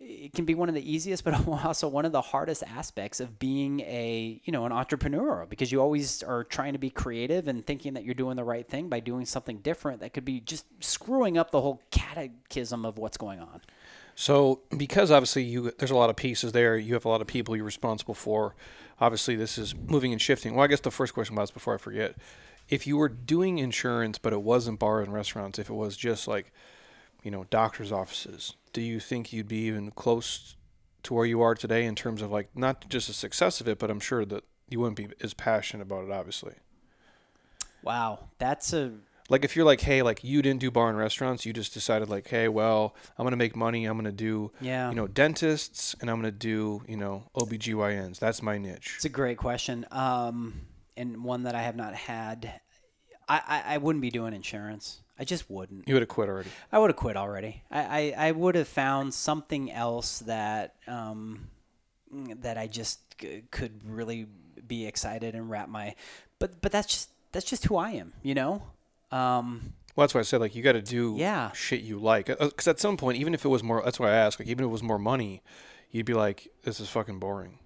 Speaker 2: it can be one of the easiest but also one of the hardest aspects of being a you know an entrepreneur because you always are trying to be creative and thinking that you're doing the right thing by doing something different that could be just screwing up the whole catechism of what's going on
Speaker 1: So, because obviously you there's a lot of pieces there, you have a lot of people you're responsible for. Obviously, this is moving and shifting. Well, I guess the first question was before I forget, if you were doing insurance but it wasn't bar and restaurants, if it was just like, you know, doctors' offices, do you think you'd be even close to where you are today in terms of like not just the success of it, but I'm sure that you wouldn't be as passionate about it, obviously.
Speaker 2: wow that's a
Speaker 1: Like if you're like, hey, like you didn't do bar and restaurants, you just decided like, hey, well, I'm gonna make money. I'm gonna do,
Speaker 2: Yeah.
Speaker 1: you know, dentists, and I'm gonna do, you know, OBGYNs. That's my niche.
Speaker 2: it's a great question um and one that i have not had i i, I wouldn't be doing insurance i just wouldn't
Speaker 1: You would have quit already.
Speaker 2: I would have quit already. I, I, I would have found something else that um, that I just c- could really be excited and wrap my. But but that's just that's just who I am, you know. Um,
Speaker 1: Well, that's why I said like you got to do
Speaker 2: Yeah.
Speaker 1: shit you like. Because at some point, even if it was more, that's why I asked. Like even if it was more money, you'd be like, this is fucking boring.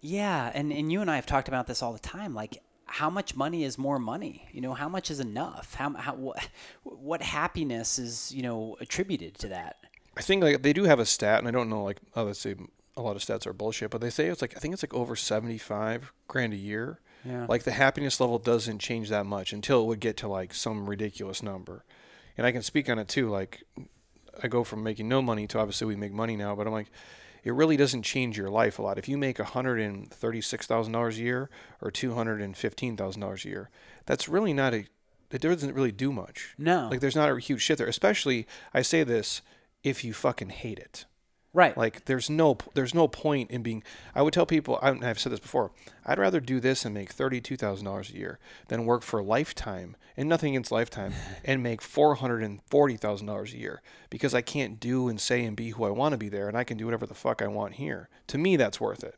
Speaker 2: Yeah, and and you and I have talked about this all the time. Like, how much money is more money? You know, how much is enough? How how what, what happiness is you know attributed to that?
Speaker 1: I think like they do have a stat, and I don't know like oh, say a lot of stats are bullshit, but they say it's like I think it's like over seventy five grand a year.
Speaker 2: Yeah.
Speaker 1: Like the happiness level doesn't change that much until it would get to like some ridiculous number. And I can speak on it too. Like I go from making no money to obviously we make money now, but I'm like, it really doesn't change your life a lot. If you make $136,000 a year or $215,000 a year, that's really not a, it doesn't really do much.
Speaker 2: No.
Speaker 1: Like there's not a huge shit there, especially, I say this, if you fucking hate it.
Speaker 2: Right.
Speaker 1: Like there's no there's no point in being. I would tell people I, I've said this before. I'd rather do this and make thirty two thousand dollars a year than work for a Lifetime and nothing against Lifetime and make four hundred and forty thousand dollars a year because I can't do and say and be who I want to be there and I can do whatever the fuck I want here. To me, that's worth it.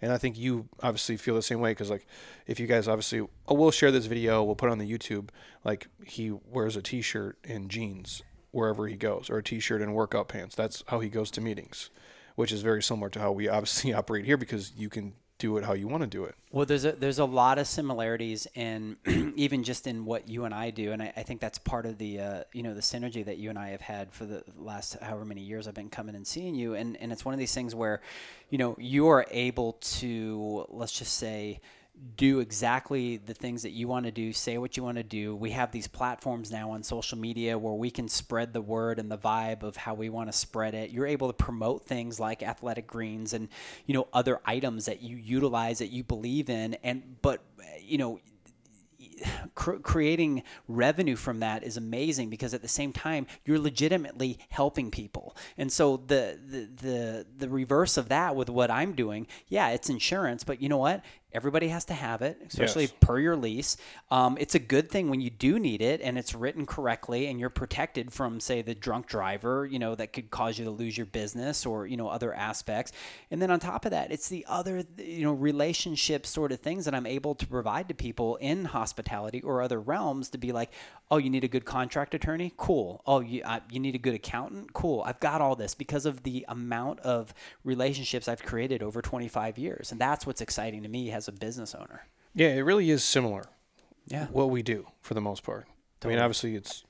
Speaker 1: And I think you obviously feel the same way because like if you guys obviously oh, we'll share this video we'll put it on the YouTube like he wears a t-shirt and jeans wherever he goes, or a t-shirt and workout pants. That's how he goes to meetings, which is very similar to how we obviously operate here because you can do it how you want to do it.
Speaker 2: Well, there's a there's a lot of similarities in even just in what you and I do, and I, I think that's part of the uh, you know the synergy that you and I have had for the last however many years I've been coming and seeing you, and and it's one of these things where, you know, you are able to let's just say do exactly the things that you want to do, say what you want to do. We have these platforms now on social media where we can spread the word and the vibe of how we want to spread it. You're able to promote things like athletic greens and you know other items that you utilize that you believe in and but you know cr- creating revenue from that is amazing because at the same time you're legitimately helping people. And so the the the, the reverse of that with what I'm doing, yeah, it's insurance, but you know what? Everybody has to have it, especially
Speaker 1: Yes.
Speaker 2: per your lease. Um, it's a good thing when you do need it and it's written correctly and you're protected from, say, the drunk driver, you know, that could cause you to lose your business or, you know, other aspects. And then on top of that, it's the other, you know, relationship sort of things that I'm able to provide to people in hospitality or other realms to be like, oh, you need a good contract attorney? Cool. Oh, you, uh, you need a good accountant? Cool. I've got all this because of the amount of relationships I've created over 25 years. And that's what's exciting to me as a business owner.
Speaker 1: Yeah, it really is similar.
Speaker 2: Yeah.
Speaker 1: What we do for the most part. I mean, obviously it's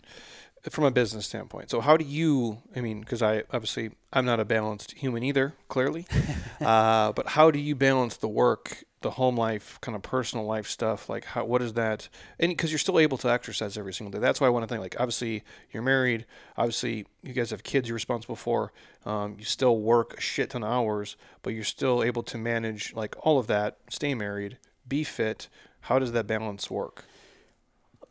Speaker 1: from a business standpoint. So how do you? I mean, because I obviously I'm not a balanced human either, clearly. uh, but how do you balance the work, the home life, kind of personal life stuff? Like, how what is that? And because you're still able to exercise every single day. That's why I want to think. Like, obviously you're married. Obviously you guys have kids you're responsible for. Um, you still work a shit ton of hours, but you're still able to manage like all of that. Stay married, be fit. How does that balance work?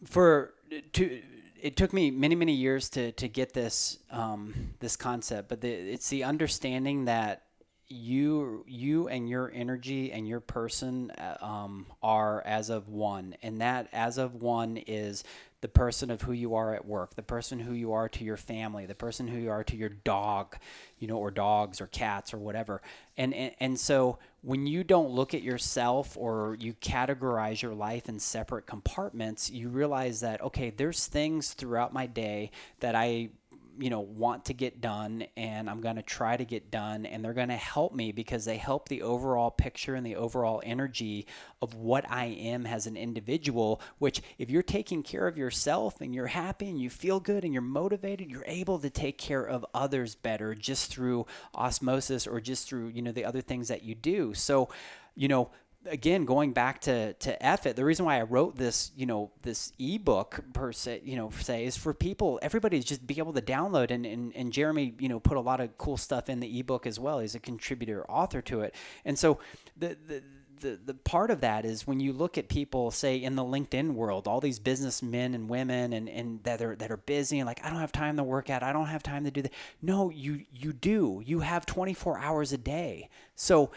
Speaker 2: for to it took me many many years to to get this um, this concept, but the, it's the understanding that you you and your energy and your person uh, um, are as of one, and that as of one is the person of who you are at work, the person who you are to your family, the person who you are to your dog, you know, or dogs or cats or whatever. And and, and so when you don't look at yourself or you categorize your life in separate compartments, you realize that okay, there's things throughout my day that I you know want to get done and I'm going to try to get done and they're going to help me because they help the overall picture and the overall energy of what I am as an individual which if you're taking care of yourself and you're happy and you feel good and you're motivated you're able to take care of others better just through osmosis or just through you know the other things that you do. So you know again going back to to it the reason why I wrote this you know this ebook per se you know say is for people everybody to just be able to download and, and and Jeremy you know put a lot of cool stuff in the ebook as well he's a contributor author to it and so the the the, the part of that is when you look at people say in the LinkedIn world, all these businessmen and women and, and that are that are busy and like I don't have time to work out, I don't have time to do that. No, you you do. You have 24 hours a day. So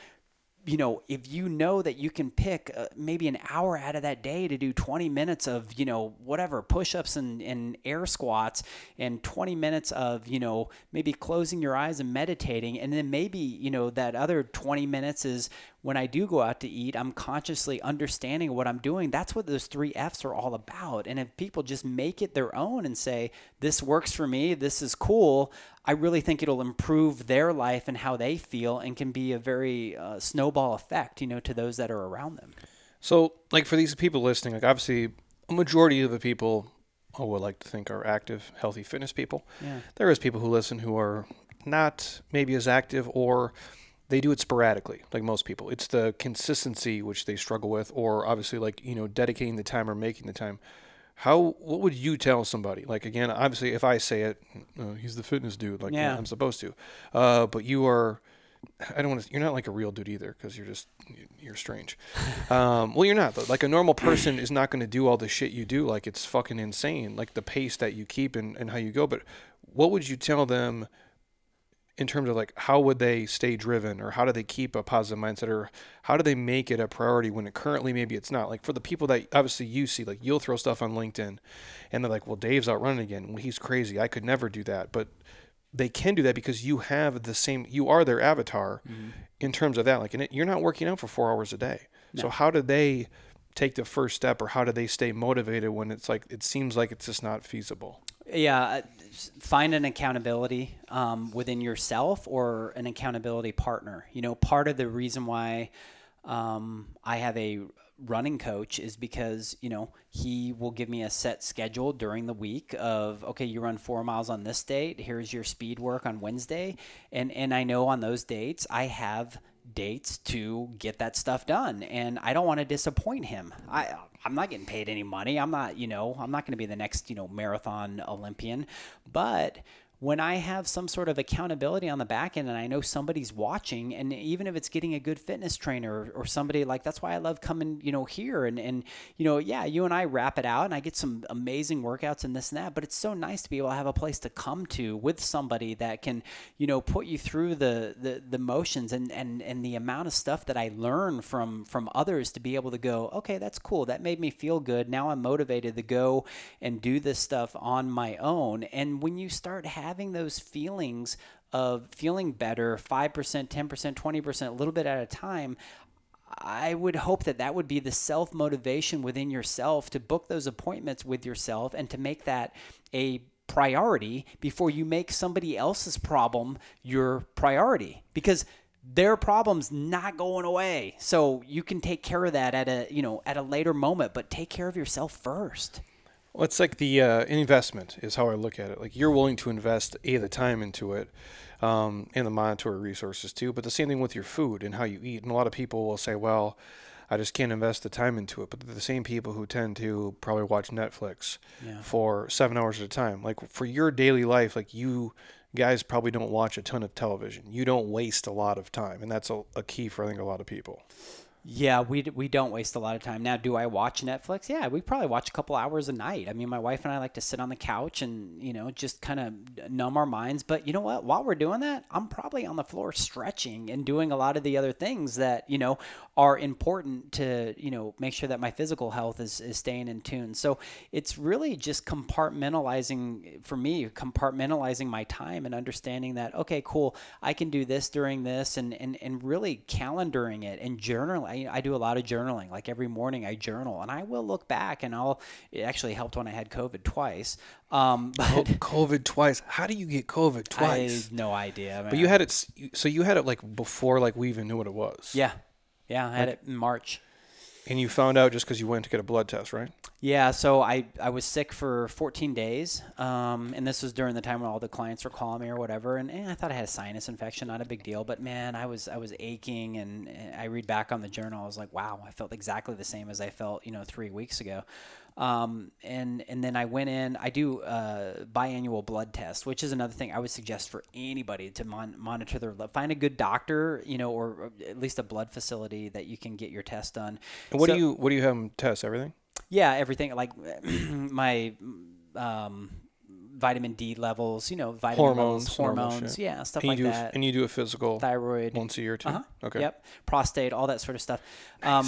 Speaker 2: you know, if you know that you can pick uh, maybe an hour out of that day to do 20 minutes of, you know, whatever, push ups and, and air squats, and 20 minutes of, you know, maybe closing your eyes and meditating, and then maybe, you know, that other 20 minutes is when I do go out to eat, I'm consciously understanding what I'm doing. That's what those three F's are all about. And if people just make it their own and say, this works for me, this is cool, I really think it'll improve their life and how they feel and can be a very uh, snowball effect, you know, to those that are around them.
Speaker 1: So, like for these people listening, like obviously a majority of the people I would like to think are active, healthy fitness people.
Speaker 2: Yeah.
Speaker 1: There is people who listen who are not maybe as active or they do it sporadically, like most people. It's the consistency which they struggle with, or obviously like you know dedicating the time or making the time. How what would you tell somebody? Like again, obviously, if I say it, uh, he's the fitness dude, like
Speaker 2: Yeah.
Speaker 1: I'm supposed to. Uh, but you are. I don't want to. You're not like a real dude either, because you're just you're strange. Um, well, you're not. Though. Like a normal person is not going to do all the shit you do. Like it's fucking insane. Like the pace that you keep and, and how you go. But what would you tell them in terms of like how would they stay driven or how do they keep a positive mindset or how do they make it a priority when it currently maybe it's not? Like for the people that obviously you see like you'll throw stuff on linkedin and they're like well dave's out running again. Well he's crazy. I could never do that. But they can do that because you have the same you are their avatar mm-hmm. in terms of that. Like and it, you're not working out for four hours a day. So how do they take the first step or how do they stay motivated when it's like it seems like it's just not feasible?
Speaker 2: Yeah, find an accountability um, within yourself or an accountability partner. You know, part of the reason why um, I have a running coach is because you know he will give me a set schedule during the week of okay you run four miles on this date here's your speed work on wednesday and and i know on those dates i have dates to get that stuff done and i don't want to disappoint him. I i'm not getting paid any money. I'm not you know i'm not going to be the next you know marathon olympian. But when I have some sort of accountability on the back end and I know somebody's watching, and even if it's getting a good fitness trainer or, or somebody like that's why I love coming, you know, here and and you know, yeah, you and I wrap it out and I get some amazing workouts and this and that, but it's so nice to be able to have a place to come to with somebody that can, you know, put you through the the, the motions and, and and the amount of stuff that I learn from from others to be able to go, okay, that's cool. That made me feel good. Now I'm motivated to go and do this stuff on my own. And when you start having those feelings of feeling better 5%, 10%, 20%, a little bit at a time, I would hope that that would be the self motivation within yourself to book those appointments with yourself and to make that a priority before you make somebody else's problem your priority because their problem's not going away. So you can take care of that at a, you know, at a later moment, but take care of yourself first.
Speaker 1: Well, it's like the uh, investment is how I look at it. Like you're willing to invest a the time into it, um, and the monetary resources too. But the same thing with your food and how you eat. And a lot of people will say, "Well, I just can't invest the time into it." But the same people who tend to probably watch Netflix
Speaker 2: Yeah.
Speaker 1: for seven hours at a time. Like for your daily life, like you guys probably don't watch a ton of television. You don't waste a lot of time, and that's a, a key for I think a lot of people.
Speaker 2: Yeah, we, we don't waste a lot of time. Now, do I watch Netflix? Yeah, we probably watch a couple hours a night. I mean, my wife and I like to sit on the couch and, you know, just kind of numb our minds. But you know what? While we're doing that, I'm probably on the floor stretching and doing a lot of the other things that, you know, are important to, you know, make sure that my physical health is, is staying in tune. So it's really just compartmentalizing, for me, compartmentalizing my time and understanding that, okay, cool, I can do this during this and, and, and really calendaring it and journaling. I, I do a lot of journaling. Like every morning I journal and I will look back and I'll, it actually helped when I had COVID twice. Um, but
Speaker 1: COVID twice. How do you get COVID
Speaker 2: I
Speaker 1: twice?
Speaker 2: have no idea.
Speaker 1: But you had it. So you had it like before, like we even knew what it was.
Speaker 2: yeah. Yeah. I had it in March.
Speaker 1: And you found out just because you went to get a blood test, right?
Speaker 2: Yeah, so I, I was sick for 14 days, um, and this was during the time when all the clients were calling me or whatever, and eh, I thought I had a sinus infection, not a big deal, but man, I was I was aching, and I read back on the journal, I was like, wow, I felt exactly the same as I felt, you know, three weeks ago, um, and and then I went in, I do a biannual blood test, which is another thing I would suggest for anybody to mon- monitor their find a good doctor, you know, or at least a blood facility that you can get your test done.
Speaker 1: And what
Speaker 2: So-
Speaker 1: do you what do you have them test? Everything?
Speaker 2: yeah, everything like my um, vitamin D levels, you know, vitamin
Speaker 1: Hormones,
Speaker 2: levels, hormones, yeah, stuff like that.
Speaker 1: and you do a physical
Speaker 2: Thyroid,
Speaker 1: once a year too.
Speaker 2: uh-huh.
Speaker 1: Okay.
Speaker 2: Yep, prostate, all that sort of stuff. Um,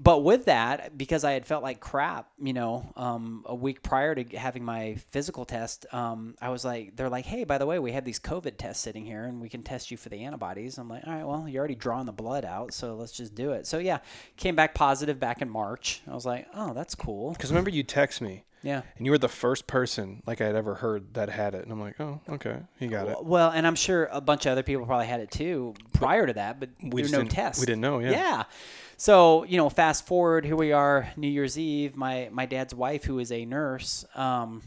Speaker 2: but with that, because I had felt like crap, you know, um, a week prior to having my physical test, um, I was like, they're like, hey, by the way, we have these COVID tests sitting here, and we can test you for the antibodies. I'm like, all right, well, you're already drawing the blood out, so let's just do it. So yeah, came back positive back in March. I was like, oh, that's cool.
Speaker 1: Because remember you text me
Speaker 2: Yeah.
Speaker 1: and you were the first person like I'd ever heard that had it, and I'm like, oh, okay, he got it.
Speaker 2: Well, and I'm sure a bunch of other people probably had it too prior to that, but
Speaker 1: We
Speaker 2: there's no
Speaker 1: didn't-
Speaker 2: test.
Speaker 1: we didn't know, yeah.
Speaker 2: Yeah. So you know, fast forward, here we are, New Year's Eve. My my dad's wife, who is a nurse, um,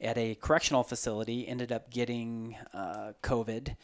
Speaker 2: at a correctional facility, ended up getting uh, COVID.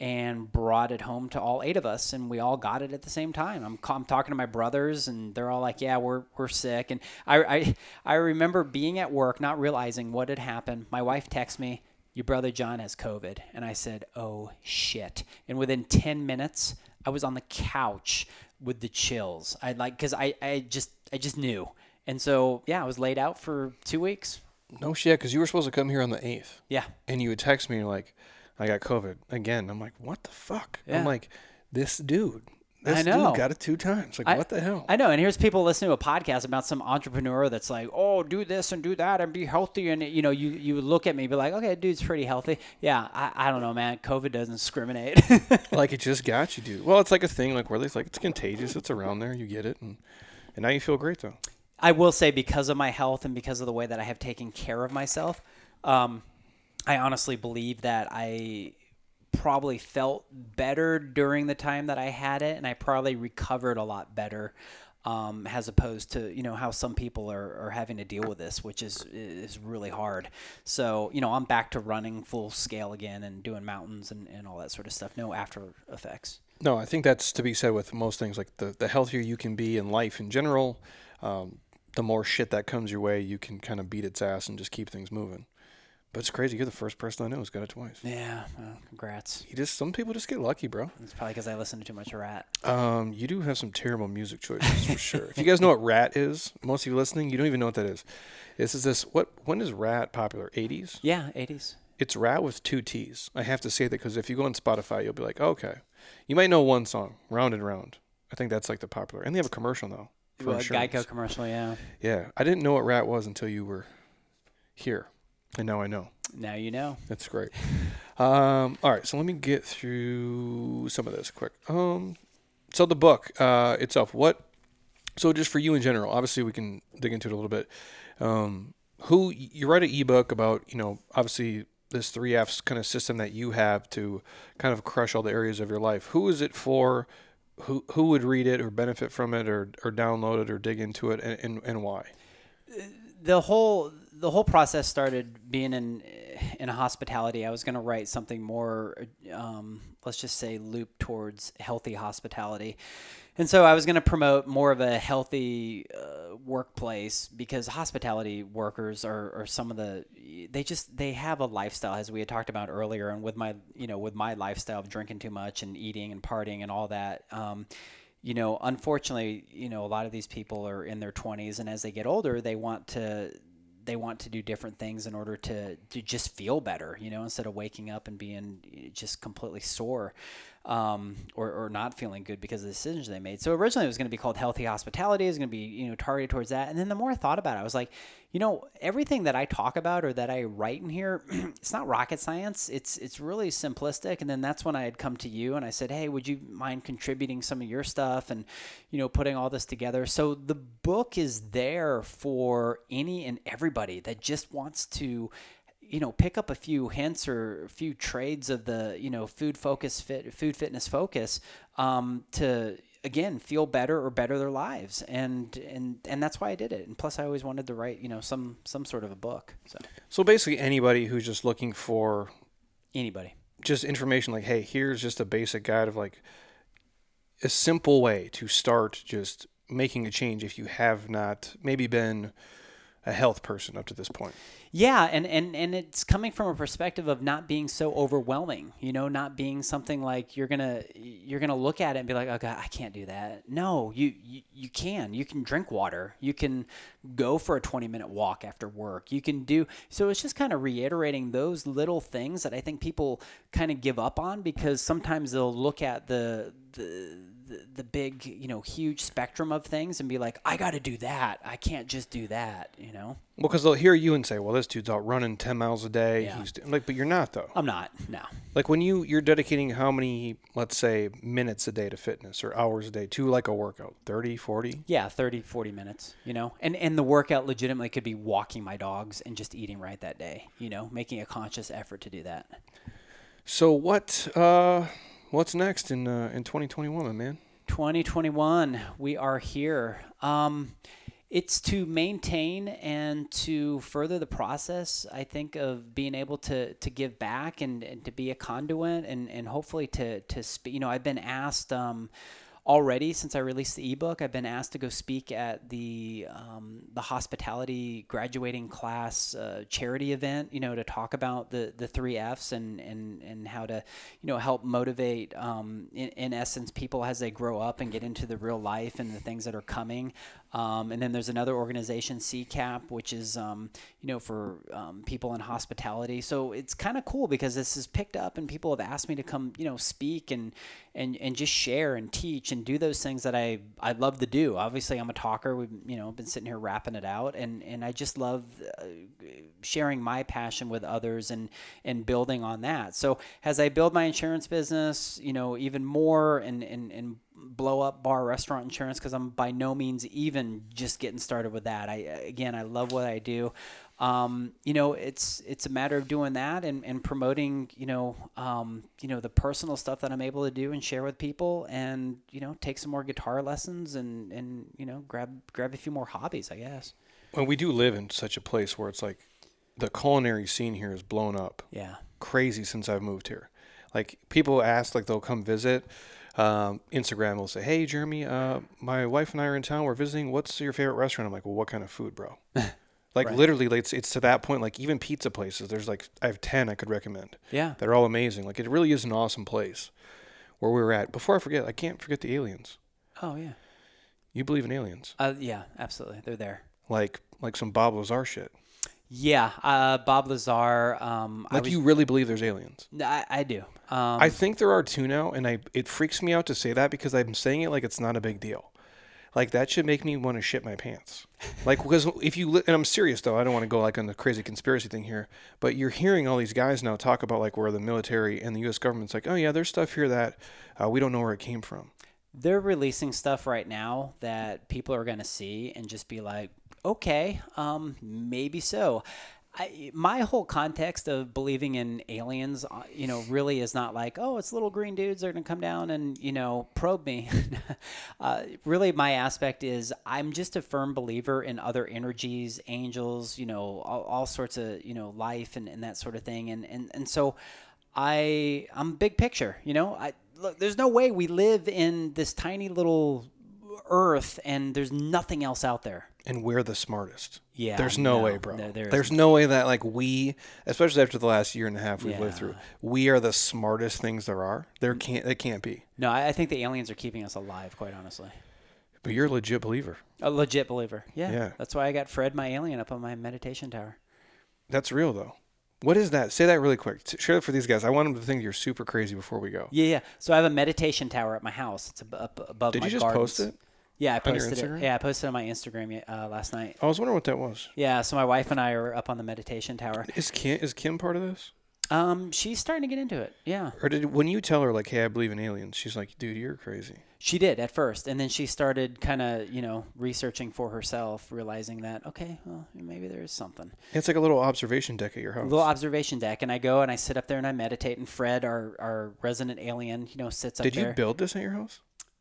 Speaker 2: And brought it home to all eight of us, and we all got it at the same time. I'm, I'm talking to my brothers, and they're all like, "Yeah, we're we're sick." And I, I I remember being at work, not realizing what had happened. My wife texts me, your brother John has COVID. And I said, oh shit. And within 10 minutes, I was on the couch with the chills. I like, cause I, I just, I just knew. And so, yeah, I was laid out for two weeks.
Speaker 1: No shit, because you were supposed to come here on the eighth,
Speaker 2: Yeah.
Speaker 1: and you would text me, like, I got COVID again. I'm like, what the fuck?
Speaker 2: Yeah.
Speaker 1: I'm like, this dude, this
Speaker 2: I know.
Speaker 1: dude got it two times. Like,
Speaker 2: I-
Speaker 1: what the hell?
Speaker 2: I know. And here's people listening to a podcast about some entrepreneur that's like, oh, do this and do that and be healthy. And, you know, you, you look at me and be like, okay, dude's pretty healthy. Yeah. I, I don't know, man. COVID doesn't discriminate.
Speaker 1: like it just got you, dude. Well, it's like a thing, like where it's like it's contagious. It's around there. You get it, and and now you feel great though.
Speaker 2: I will say because of my health and because of the way that I have taken care of myself, um, I honestly believe that I probably felt better during the time that I had it, and I probably recovered a lot better. Um, as opposed to you know how some people are, are having to deal with this, which is is really hard. So you know I'm back to running full scale again and doing mountains and, and all that sort of stuff. No after effects.
Speaker 1: No, I think that's to be said with most things. Like the the healthier you can be in life in general, um, the more shit that comes your way, you can kind of beat its ass and just keep things moving. But it's crazy. You're the first person I know who's got it twice.
Speaker 2: Yeah, well, congrats.
Speaker 1: You just some people just get lucky, bro.
Speaker 2: It's probably because I listen to too much Ratt.
Speaker 1: Um, you do have some terrible music choices for sure. If you guys know what Ratt is, most of you listening, you don't even know what that is. This is this. What? When is Ratt popular? 80s.
Speaker 2: Yeah, 80s.
Speaker 1: It's Ratt with two T's. I have to say that because if you go on Spotify, you'll be like, okay, you might know one song, Round and Round. I think that's like the popular, and they have a commercial now. For
Speaker 2: Well. Geico commercial, yeah.
Speaker 1: Yeah, I didn't know what Ratt was until you were here, and now I know.
Speaker 2: Now you know.
Speaker 1: That's great. Um, all right, so let me get through some of this quick. Um, so the book uh, itself, what? So just for you in general, obviously we can dig into it a little bit. Um, who you write an ebook about? You know, obviously this three F's kind of system that you have to kind of crush all the areas of your life. Who is it for? Who who would read it or benefit from it or or download it or dig into it and and, and why?
Speaker 2: The whole the whole process started being in in hospitality. I was going to write something more, um, let's just say, loop towards healthy hospitality. And so I was going to promote more of a healthy uh, workplace because hospitality workers are, are some of the they just they have a lifestyle as we had talked about earlier and with my you know with my lifestyle of drinking too much and eating and partying and all that um, you know unfortunately you know a lot of these people are in their 20s and as they get older they want to they want to do different things in order to, to just feel better, you know, instead of waking up and being just completely sore um, or, or not feeling good because of the decisions they made. So originally it was going to be called Healthy Hospitality. It was going to be, you know, targeted towards that. And then the more I thought about it, I was like, you know, everything that I talk about or that I write in here, it's not rocket science. It's it's really simplistic. And then that's when I had come to you and I said, hey, would you mind contributing some of your stuff and, you know, putting all this together? So the book is there for any and everybody that just wants to you know pick up a few hints or a few trades of the you know food focus fit food fitness focus um, to again feel better or better their lives. And and and that's why I did it. And plus I always wanted to write you know some some sort of a book so.
Speaker 1: So basically, anybody who's just looking for
Speaker 2: anybody.
Speaker 1: just information like, hey, here's just a basic guide of like a simple way to start just making a change if you have not maybe been a health person up to this point.
Speaker 2: Yeah, and, and, and it's coming from a perspective of not being so overwhelming, you know, not being something like you're gonna you're gonna look at it and be like, oh god, I can't do that. No, you, you you can. You can drink water. You can go for a 20 minute walk after work. You can do so. It's just kind of reiterating those little things that I think people kind of give up on because sometimes they'll look at the the, the the big you know huge spectrum of things and be like I got to do that. I can't just do that. You know.
Speaker 1: Well, because they'll hear you and say, "Well, this dude's out running ten miles a day."
Speaker 2: Yeah.
Speaker 1: He's like, but you're not though.
Speaker 2: I'm not. No.
Speaker 1: Like when you you're dedicating how many, let's say, minutes a day to fitness or hours a day to like a workout, 30, 40?
Speaker 2: Yeah, 30, 40 minutes, you know? And and the workout legitimately could be walking my dogs and just eating right that day, you know, making a conscious effort to do that.
Speaker 1: So what uh what's next in uh, in 2021, my man?
Speaker 2: 2021, we are here. Um, it's to maintain and to further the process, I think, of being able to, to give back and, and to be a conduit and, and hopefully to, to speak. You know, I've been asked um, already since I released the ebook, I've been asked to go speak at the, um, the hospitality graduating class uh, charity event, you know, to talk about the, the three F's and, and, and how to, you know, help motivate, um, in, in essence, people as they grow up and get into the real life and the things that are coming. Um, and then there's another organization, CCAP, which is um, you know for um, people in hospitality. So it's kind of cool because this is picked up, and people have asked me to come, you know, speak and and and just share and teach and do those things that I I love to do. Obviously, I'm a talker. We've you know been sitting here rapping it out, and and I just love uh, sharing my passion with others and and building on that. So as I build my insurance business, you know, even more and and and blow up bar restaurant insurance because I'm by no means even just getting started with that. I again I love what I do. Um, you know, it's it's a matter of doing that and, and promoting, you know, um, you know, the personal stuff that I'm able to do and share with people and, you know, take some more guitar lessons and, and you know, grab grab a few more hobbies, I guess.
Speaker 1: Well, we do live in such a place where it's like the culinary scene here is blown up
Speaker 2: Yeah.
Speaker 1: crazy since I've moved here. Like people ask, like they'll come visit. Um, Instagram will say, "Hey, Jeremy, uh, my wife and I are in town. We're visiting. What's your favorite restaurant?" I'm like, "Well, what kind of food, bro?" like
Speaker 2: Right.
Speaker 1: literally, like, it's it's to that point. Like even pizza places, there's like I have ten I could recommend.
Speaker 2: Yeah.
Speaker 1: They're all amazing. Like it really is an awesome place where we were at. Before I forget, I can't forget the aliens.
Speaker 2: Oh yeah.
Speaker 1: You believe in aliens?
Speaker 2: Uh, yeah, absolutely. They're there.
Speaker 1: Like like some Bob Lazar shit.
Speaker 2: Yeah, uh, Bob Lazar. Um, I
Speaker 1: Like
Speaker 2: was,
Speaker 1: you really believe there's aliens?
Speaker 2: I, I do. Um,
Speaker 1: I think there are two now, and I it freaks me out to say that because I'm saying it like it's not a big deal. Like that should make me want to shit my pants. Like because if you li- and I'm serious though, I don't want to go like on the crazy conspiracy thing here, but you're hearing all these guys now talk about like where the military and the U.S. government's like, oh yeah, there's stuff here that uh, we don't know where it came from.
Speaker 2: they're releasing stuff right now that people are going to see and just be like, okay, um, maybe so. I, my whole context of believing in aliens, uh, you know, really is not like, oh, it's little green dudes are going to come down and, you know, probe me. uh, really, my aspect is I'm just a firm believer in other energies, angels, you know, all, all sorts of, you know, life and, and that sort of thing. And, and, and so I, I'm big picture, you know, I, look, there's no way we live in this tiny little earth and there's nothing else out there.
Speaker 1: And we're the smartest.
Speaker 2: Yeah,
Speaker 1: There's no,
Speaker 2: no,
Speaker 1: way, bro.
Speaker 2: no, there
Speaker 1: There's no way that like we, especially after the last year and a half we've lived through, we are the smartest things there are. There can't it can't be.
Speaker 2: No, I, I think the aliens are keeping us alive, quite honestly.
Speaker 1: But you're a legit believer.
Speaker 2: A legit believer. Yeah.
Speaker 1: Yeah.
Speaker 2: That's why I got Fred, my alien, up on my meditation tower.
Speaker 1: That's real though. What is that? Say that really quick. Share it for these guys. I want them to think you're super crazy before we go.
Speaker 2: Yeah, yeah. So I have a meditation tower at my house. It's ab- up above
Speaker 1: Did
Speaker 2: my
Speaker 1: you just
Speaker 2: gardens.
Speaker 1: post it?
Speaker 2: Yeah, I posted it. Yeah, I posted it on my Instagram uh, last night.
Speaker 1: I was wondering what that was.
Speaker 2: Yeah, so my wife and I are up on the meditation tower.
Speaker 1: Is Kim is Kim part of this?
Speaker 2: Um, she's starting to get into it. Yeah,
Speaker 1: Or did when you tell her like, "Hey, I believe in aliens," she's like, "Dude, you're crazy."
Speaker 2: she did at first, and then she started kind of, you know, researching for herself, realizing that okay, well, maybe there is something.
Speaker 1: It's like a little observation deck at your house.
Speaker 2: little observation deck, and I go and I sit up there and I meditate. And Fred, our our resident alien, you know, sits up
Speaker 1: Did
Speaker 2: there.
Speaker 1: you build this at your house?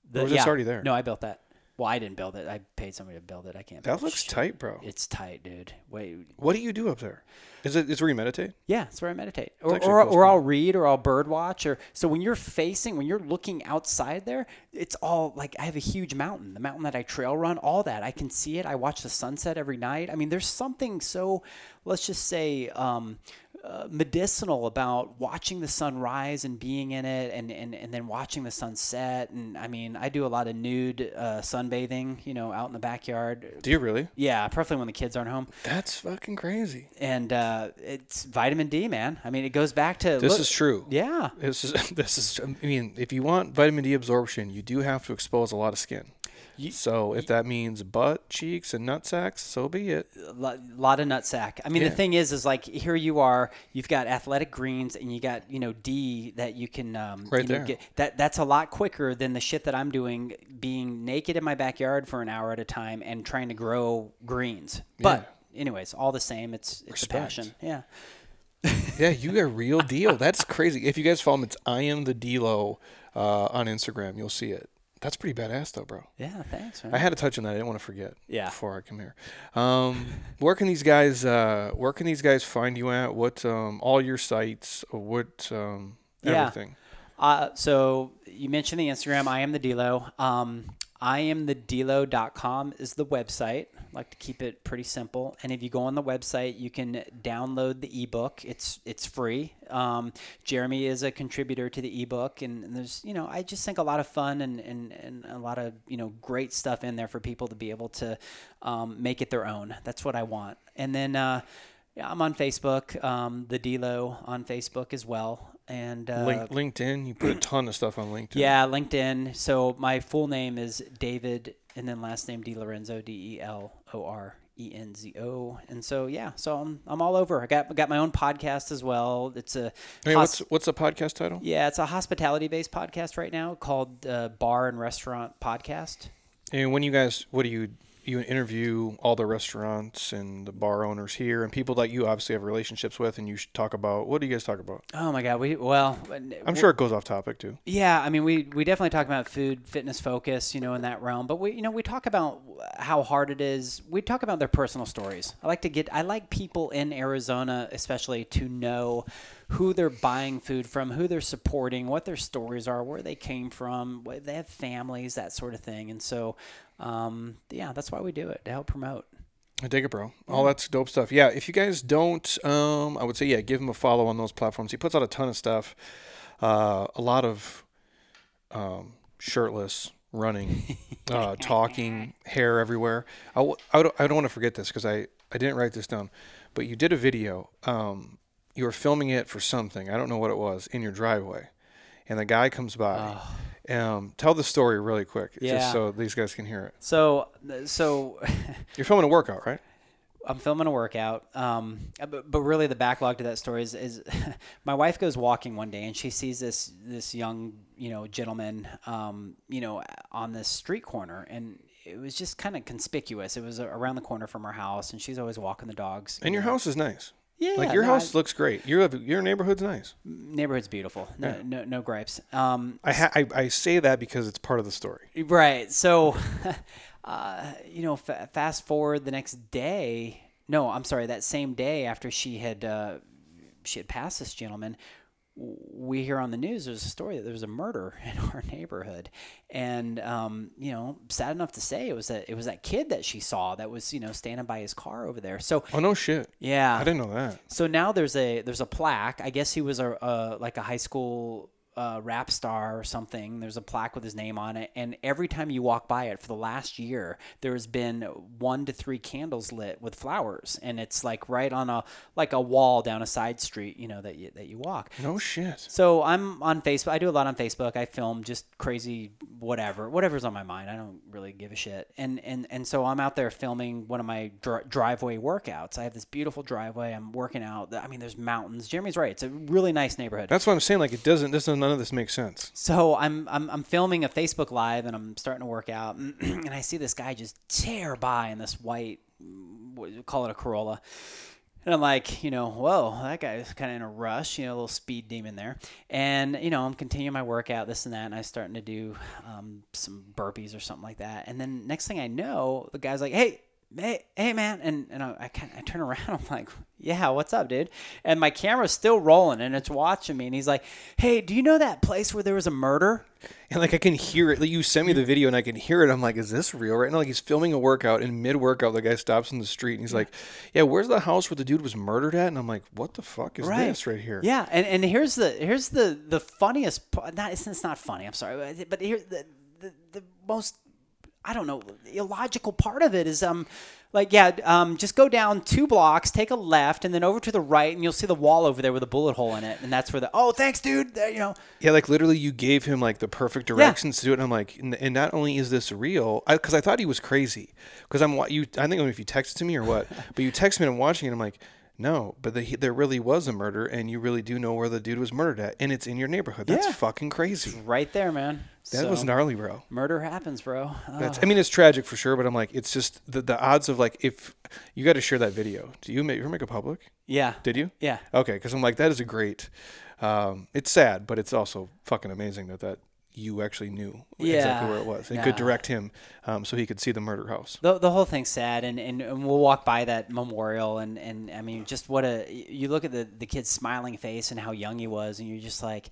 Speaker 2: The-
Speaker 1: or was this already there?
Speaker 2: No, I built that. Well, I didn't build it. I paid somebody to build it. I can't.
Speaker 1: That looks
Speaker 2: shit.
Speaker 1: tight, bro.
Speaker 2: It's tight, dude. Wait.
Speaker 1: What do you do up there? Is it is where you meditate?
Speaker 2: Yeah, that's where I meditate, or or, or. I'll read, or I'll bird watch, or so when you're facing, when you're looking outside there, it's all like I have a huge mountain, the mountain that I trail run, all that I can see it. I watch the sunset every night. I mean, there's something so, let's just say, um, uh, medicinal about watching the sun rise and being in it and, and, and then watching the sun set. And I mean, I do a lot of nude uh, sunbathing, you know, out in the backyard.
Speaker 1: Do you really?
Speaker 2: Yeah, preferably when the kids aren't home.
Speaker 1: That's fucking crazy.
Speaker 2: And uh, it's vitamin D, man. I mean, it goes back to
Speaker 1: This
Speaker 2: look-
Speaker 1: is true.
Speaker 2: Yeah.
Speaker 1: This is this is. I mean, if you want vitamin D absorption, you do have to expose a lot of skin. So if that means butt, cheeks, and nut sacks, so be it.
Speaker 2: a lot, of nutsack. I mean,
Speaker 1: Yeah.
Speaker 2: the thing is, is like here you are, you've got athletic greens, and you got you know D that you can um,
Speaker 1: Right
Speaker 2: you know,
Speaker 1: there.
Speaker 2: Get, that that's a lot quicker than the shit that I'm doing, being naked in my backyard for an hour at a time and trying to grow greens. But anyways, all the same, it's it's
Speaker 1: Respect.
Speaker 2: a passion. Yeah.
Speaker 1: Yeah, you got real deal. That's crazy. If you guys follow him, it's I am the Delo uh, on Instagram. You'll see it. That's pretty badass, though, bro.
Speaker 2: Yeah. Thanks. Man.
Speaker 1: I had to touch on that. I didn't want to forget.
Speaker 2: Yeah.
Speaker 1: Before I come here, um, where can these guys? Uh, where can these guys find you at? What? Um, all your sites? What? Um,
Speaker 2: Yeah.
Speaker 1: everything.
Speaker 2: Uh, so you mentioned the Instagram. I am the Delo. Um, I am the Delo.com is the website. I like to keep it pretty simple. And if you go on the website, you can download the ebook. It's it's free. Um, Jeremy is a contributor to the ebook, and, and there's you know I just think a lot of fun and, and, and a lot of you know great stuff in there for people to be able to um, make it their own. That's what I want. And then. Uh, yeah, I'm on Facebook, um, the Delo on Facebook as well, and uh,
Speaker 1: Link, LinkedIn. You put a ton of stuff on LinkedIn.
Speaker 2: yeah, LinkedIn. So my full name is David, and then last name D Lorenzo, D E L O R E N Z O. And so yeah, so I'm I'm all over. I got I got my own podcast as well. It's a
Speaker 1: Hey,
Speaker 2: hos-
Speaker 1: what's what's the podcast title?
Speaker 2: yeah, it's a hospitality based podcast right now called uh, Bar and Restaurant Podcast.
Speaker 1: And when you guys, what do you you interview all the restaurants and the bar owners here and people that you obviously have relationships with, and you should talk about what do you guys talk about?
Speaker 2: Oh my God, we well.
Speaker 1: I'm sure it goes off topic too.
Speaker 2: Yeah, I mean, we, we definitely talk about food, fitness focus, you know, in that realm. But we, you know, we talk about how hard it is. We talk about their personal stories. I like to get, I like people in Arizona, especially, to know who they're buying food from, who they're supporting, what their stories are, where they came from, what they have families, that sort of thing. And so, um, yeah, that's why we do it to help promote.
Speaker 1: I dig it, bro. All that's dope stuff. Yeah, if you guys don't, um, I would say yeah, give him a follow on those platforms. He puts out a ton of stuff. Uh, a lot of um, shirtless running, uh, talking, hair everywhere. I, w- I, don't, I don't want to forget this because I, I didn't write this down, but you did a video. Um, you were filming it for something. I don't know what it was in your driveway, and the guy comes by. Um, tell the story really quick,
Speaker 2: Yeah.
Speaker 1: just so these guys can hear it.
Speaker 2: So, so
Speaker 1: You're filming a workout, right?
Speaker 2: I'm filming a workout. Um, but, but really, the backlog to that story is, is my wife goes walking one day and she sees this this young you know gentleman um, you know on this street corner and it was just kind of conspicuous. It was around the corner from her house and she's always walking the dogs.
Speaker 1: And
Speaker 2: you
Speaker 1: your
Speaker 2: know.
Speaker 1: house is nice.
Speaker 2: Yeah,
Speaker 1: Like your
Speaker 2: no,
Speaker 1: house
Speaker 2: I-
Speaker 1: looks great. Your your neighborhood's nice.
Speaker 2: neighborhood's beautiful. No, no, no gripes. Um,
Speaker 1: I, ha- I I say that because it's part of the story.
Speaker 2: Right. So, uh, you know, fa- fast forward the next day. No, I'm sorry. That same day after she had uh, she had passed this gentleman, we hear on the news there's a story that there was a murder in our neighborhood, and um, you know, sad enough to say it was that it was that kid that she saw that was you know standing by his car over there. So
Speaker 1: Oh no shit.
Speaker 2: yeah,
Speaker 1: I didn't know that.
Speaker 2: so now there's a there's a plaque. I guess he was a, a like a high school uh, rap star or something. There's a plaque with his name on it, and every time you walk by it for the last year, there's been one to three candles lit with flowers, and it's like right on a like a wall down a side street, you know that you that you walk.
Speaker 1: No shit.
Speaker 2: So I'm on Facebook. I do a lot on Facebook. I film just crazy whatever, whatever's on my mind. I don't really give a shit. And and and so I'm out there filming one of my dri- driveway workouts. I have this beautiful driveway. I'm working out. I mean, there's mountains. Jeremy's right. It's a really nice neighborhood.
Speaker 1: That's what I'm saying. Like it doesn't. This none of this makes sense.
Speaker 2: So I'm, I'm I'm filming a Facebook live and I'm starting to work out and I see this guy just tear by in this white, call it a Corolla. And I'm like, you know, whoa, that guy's kind of in a rush, you know, a little speed demon there. And, you know, I'm continuing my workout, this and that, and I'm starting to do um, some burpees or something like that. And then next thing I know, the guy's like, hey, hey, hey man, and and I, I kind I turn around, I'm like, yeah, what's up, dude? And my camera's still rolling, and it's watching me, and he's like, hey, do you know that place where there was a murder?
Speaker 1: And like I can hear it. Like you sent me the video and I can hear it. I'm like, is this real right now? Like he's filming a workout and mid workout, the guy stops in the street and he's like, Yeah, where's the house where the dude was murdered at? And I'm like, What the fuck is this right here?
Speaker 2: Yeah, and, and here's the here's the the funniest part. Not it's, it's not funny. I'm sorry, but here's the, the the most I don't know the illogical part of it is um like yeah um just go down two blocks take a left and then over to the right and you'll see the wall over there with a bullet hole in it and that's where the oh thanks dude you know
Speaker 1: Yeah, like literally, you gave him like the perfect directions to do it. And I'm like, and, and not only is this real, because I, thought he was crazy. Because I'm you, I think if you texted to me or what, but you text me and I'm watching it. I'm like, no, but the, there really was a murder, and you really do know where the dude was murdered at, and it's in your neighborhood. That's
Speaker 2: Yeah.
Speaker 1: fucking crazy.
Speaker 2: right there man
Speaker 1: That was gnarly, bro.
Speaker 2: murder happens bro Oh.
Speaker 1: That's, I mean, it's tragic for sure, but I'm like, it's just the, the odds of like, if you got to share that video. Do you make, you ever make it public?
Speaker 2: yeah
Speaker 1: Did you?
Speaker 2: yeah
Speaker 1: Okay, because I'm like, that is a great. Um, it's sad, but it's also fucking amazing that that you actually knew exactly where it was and could direct him, um, so he could see the murder house.
Speaker 2: the, the whole thing's sad and, and, and we'll walk by that memorial and, and i mean just what a you look at the, the kid's smiling face and how young he was and you're just like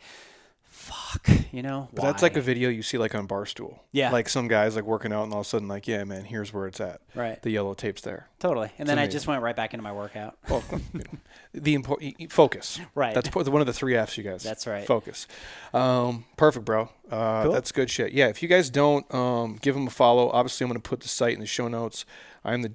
Speaker 2: fuck you know
Speaker 1: But that's like a video you see like on Barstool.
Speaker 2: Yeah.
Speaker 1: Like some guys like working out and all of a sudden like, yeah, man, here's where it's at.
Speaker 2: Right.
Speaker 1: The yellow tape's there.
Speaker 2: totally and then i just went right back into my workout
Speaker 1: Well, the important focus.
Speaker 2: Right.
Speaker 1: That's one of the three F's, you guys.
Speaker 2: That's right.
Speaker 1: Focus. Um, perfect, bro. Uh,
Speaker 2: Cool.
Speaker 1: That's good shit. Yeah. If you guys don't um, give him a follow, obviously I'm going to put the site in the show notes. I'm the.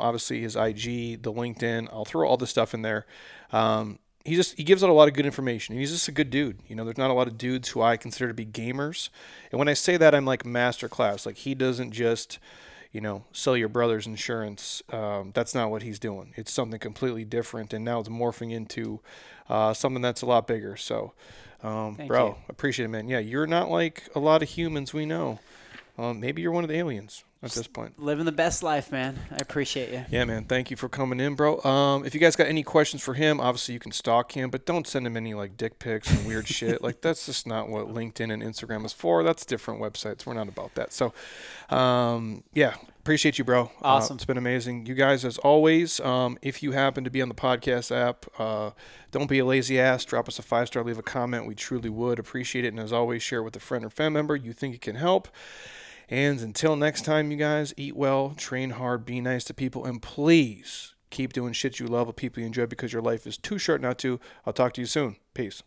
Speaker 1: Obviously his IG, the LinkedIn. I'll throw all the stuff in there. Um, he just he gives out a lot of good information. He's just a good dude. You know, there's not a lot of dudes who I consider to be gamers. And when I say that, I'm like master class. Like he doesn't just you know, sell your brother's insurance. Um, that's not what he's doing. It's something completely different, and now it's morphing into uh, something that's a lot bigger. So, um, bro,
Speaker 2: you.
Speaker 1: appreciate it, man. Yeah, you're not like a lot of humans we know. Um, maybe you're one of the aliens at this point.
Speaker 2: living the best life man i appreciate you
Speaker 1: Yeah, man. Thank you for coming in, bro. Um, if you guys got any questions for him, obviously you can stalk him, but don't send him any like dick pics and weird shit. Like that's just not what LinkedIn and Instagram is for. That's different websites. We're not about that. So, um, yeah, appreciate you, bro. Uh,
Speaker 2: Awesome.
Speaker 1: it's been amazing. You guys, as always, um, if you happen to be on the podcast app, uh, don't be a lazy ass. Drop us a five star, leave a comment. We truly would appreciate it. And as always, share with a friend or family member you think it can help. And until next time, you guys, eat well, train hard, be nice to people, and please keep doing shit you love with people you enjoy because your life is too short not to. I'll talk to you soon. Peace.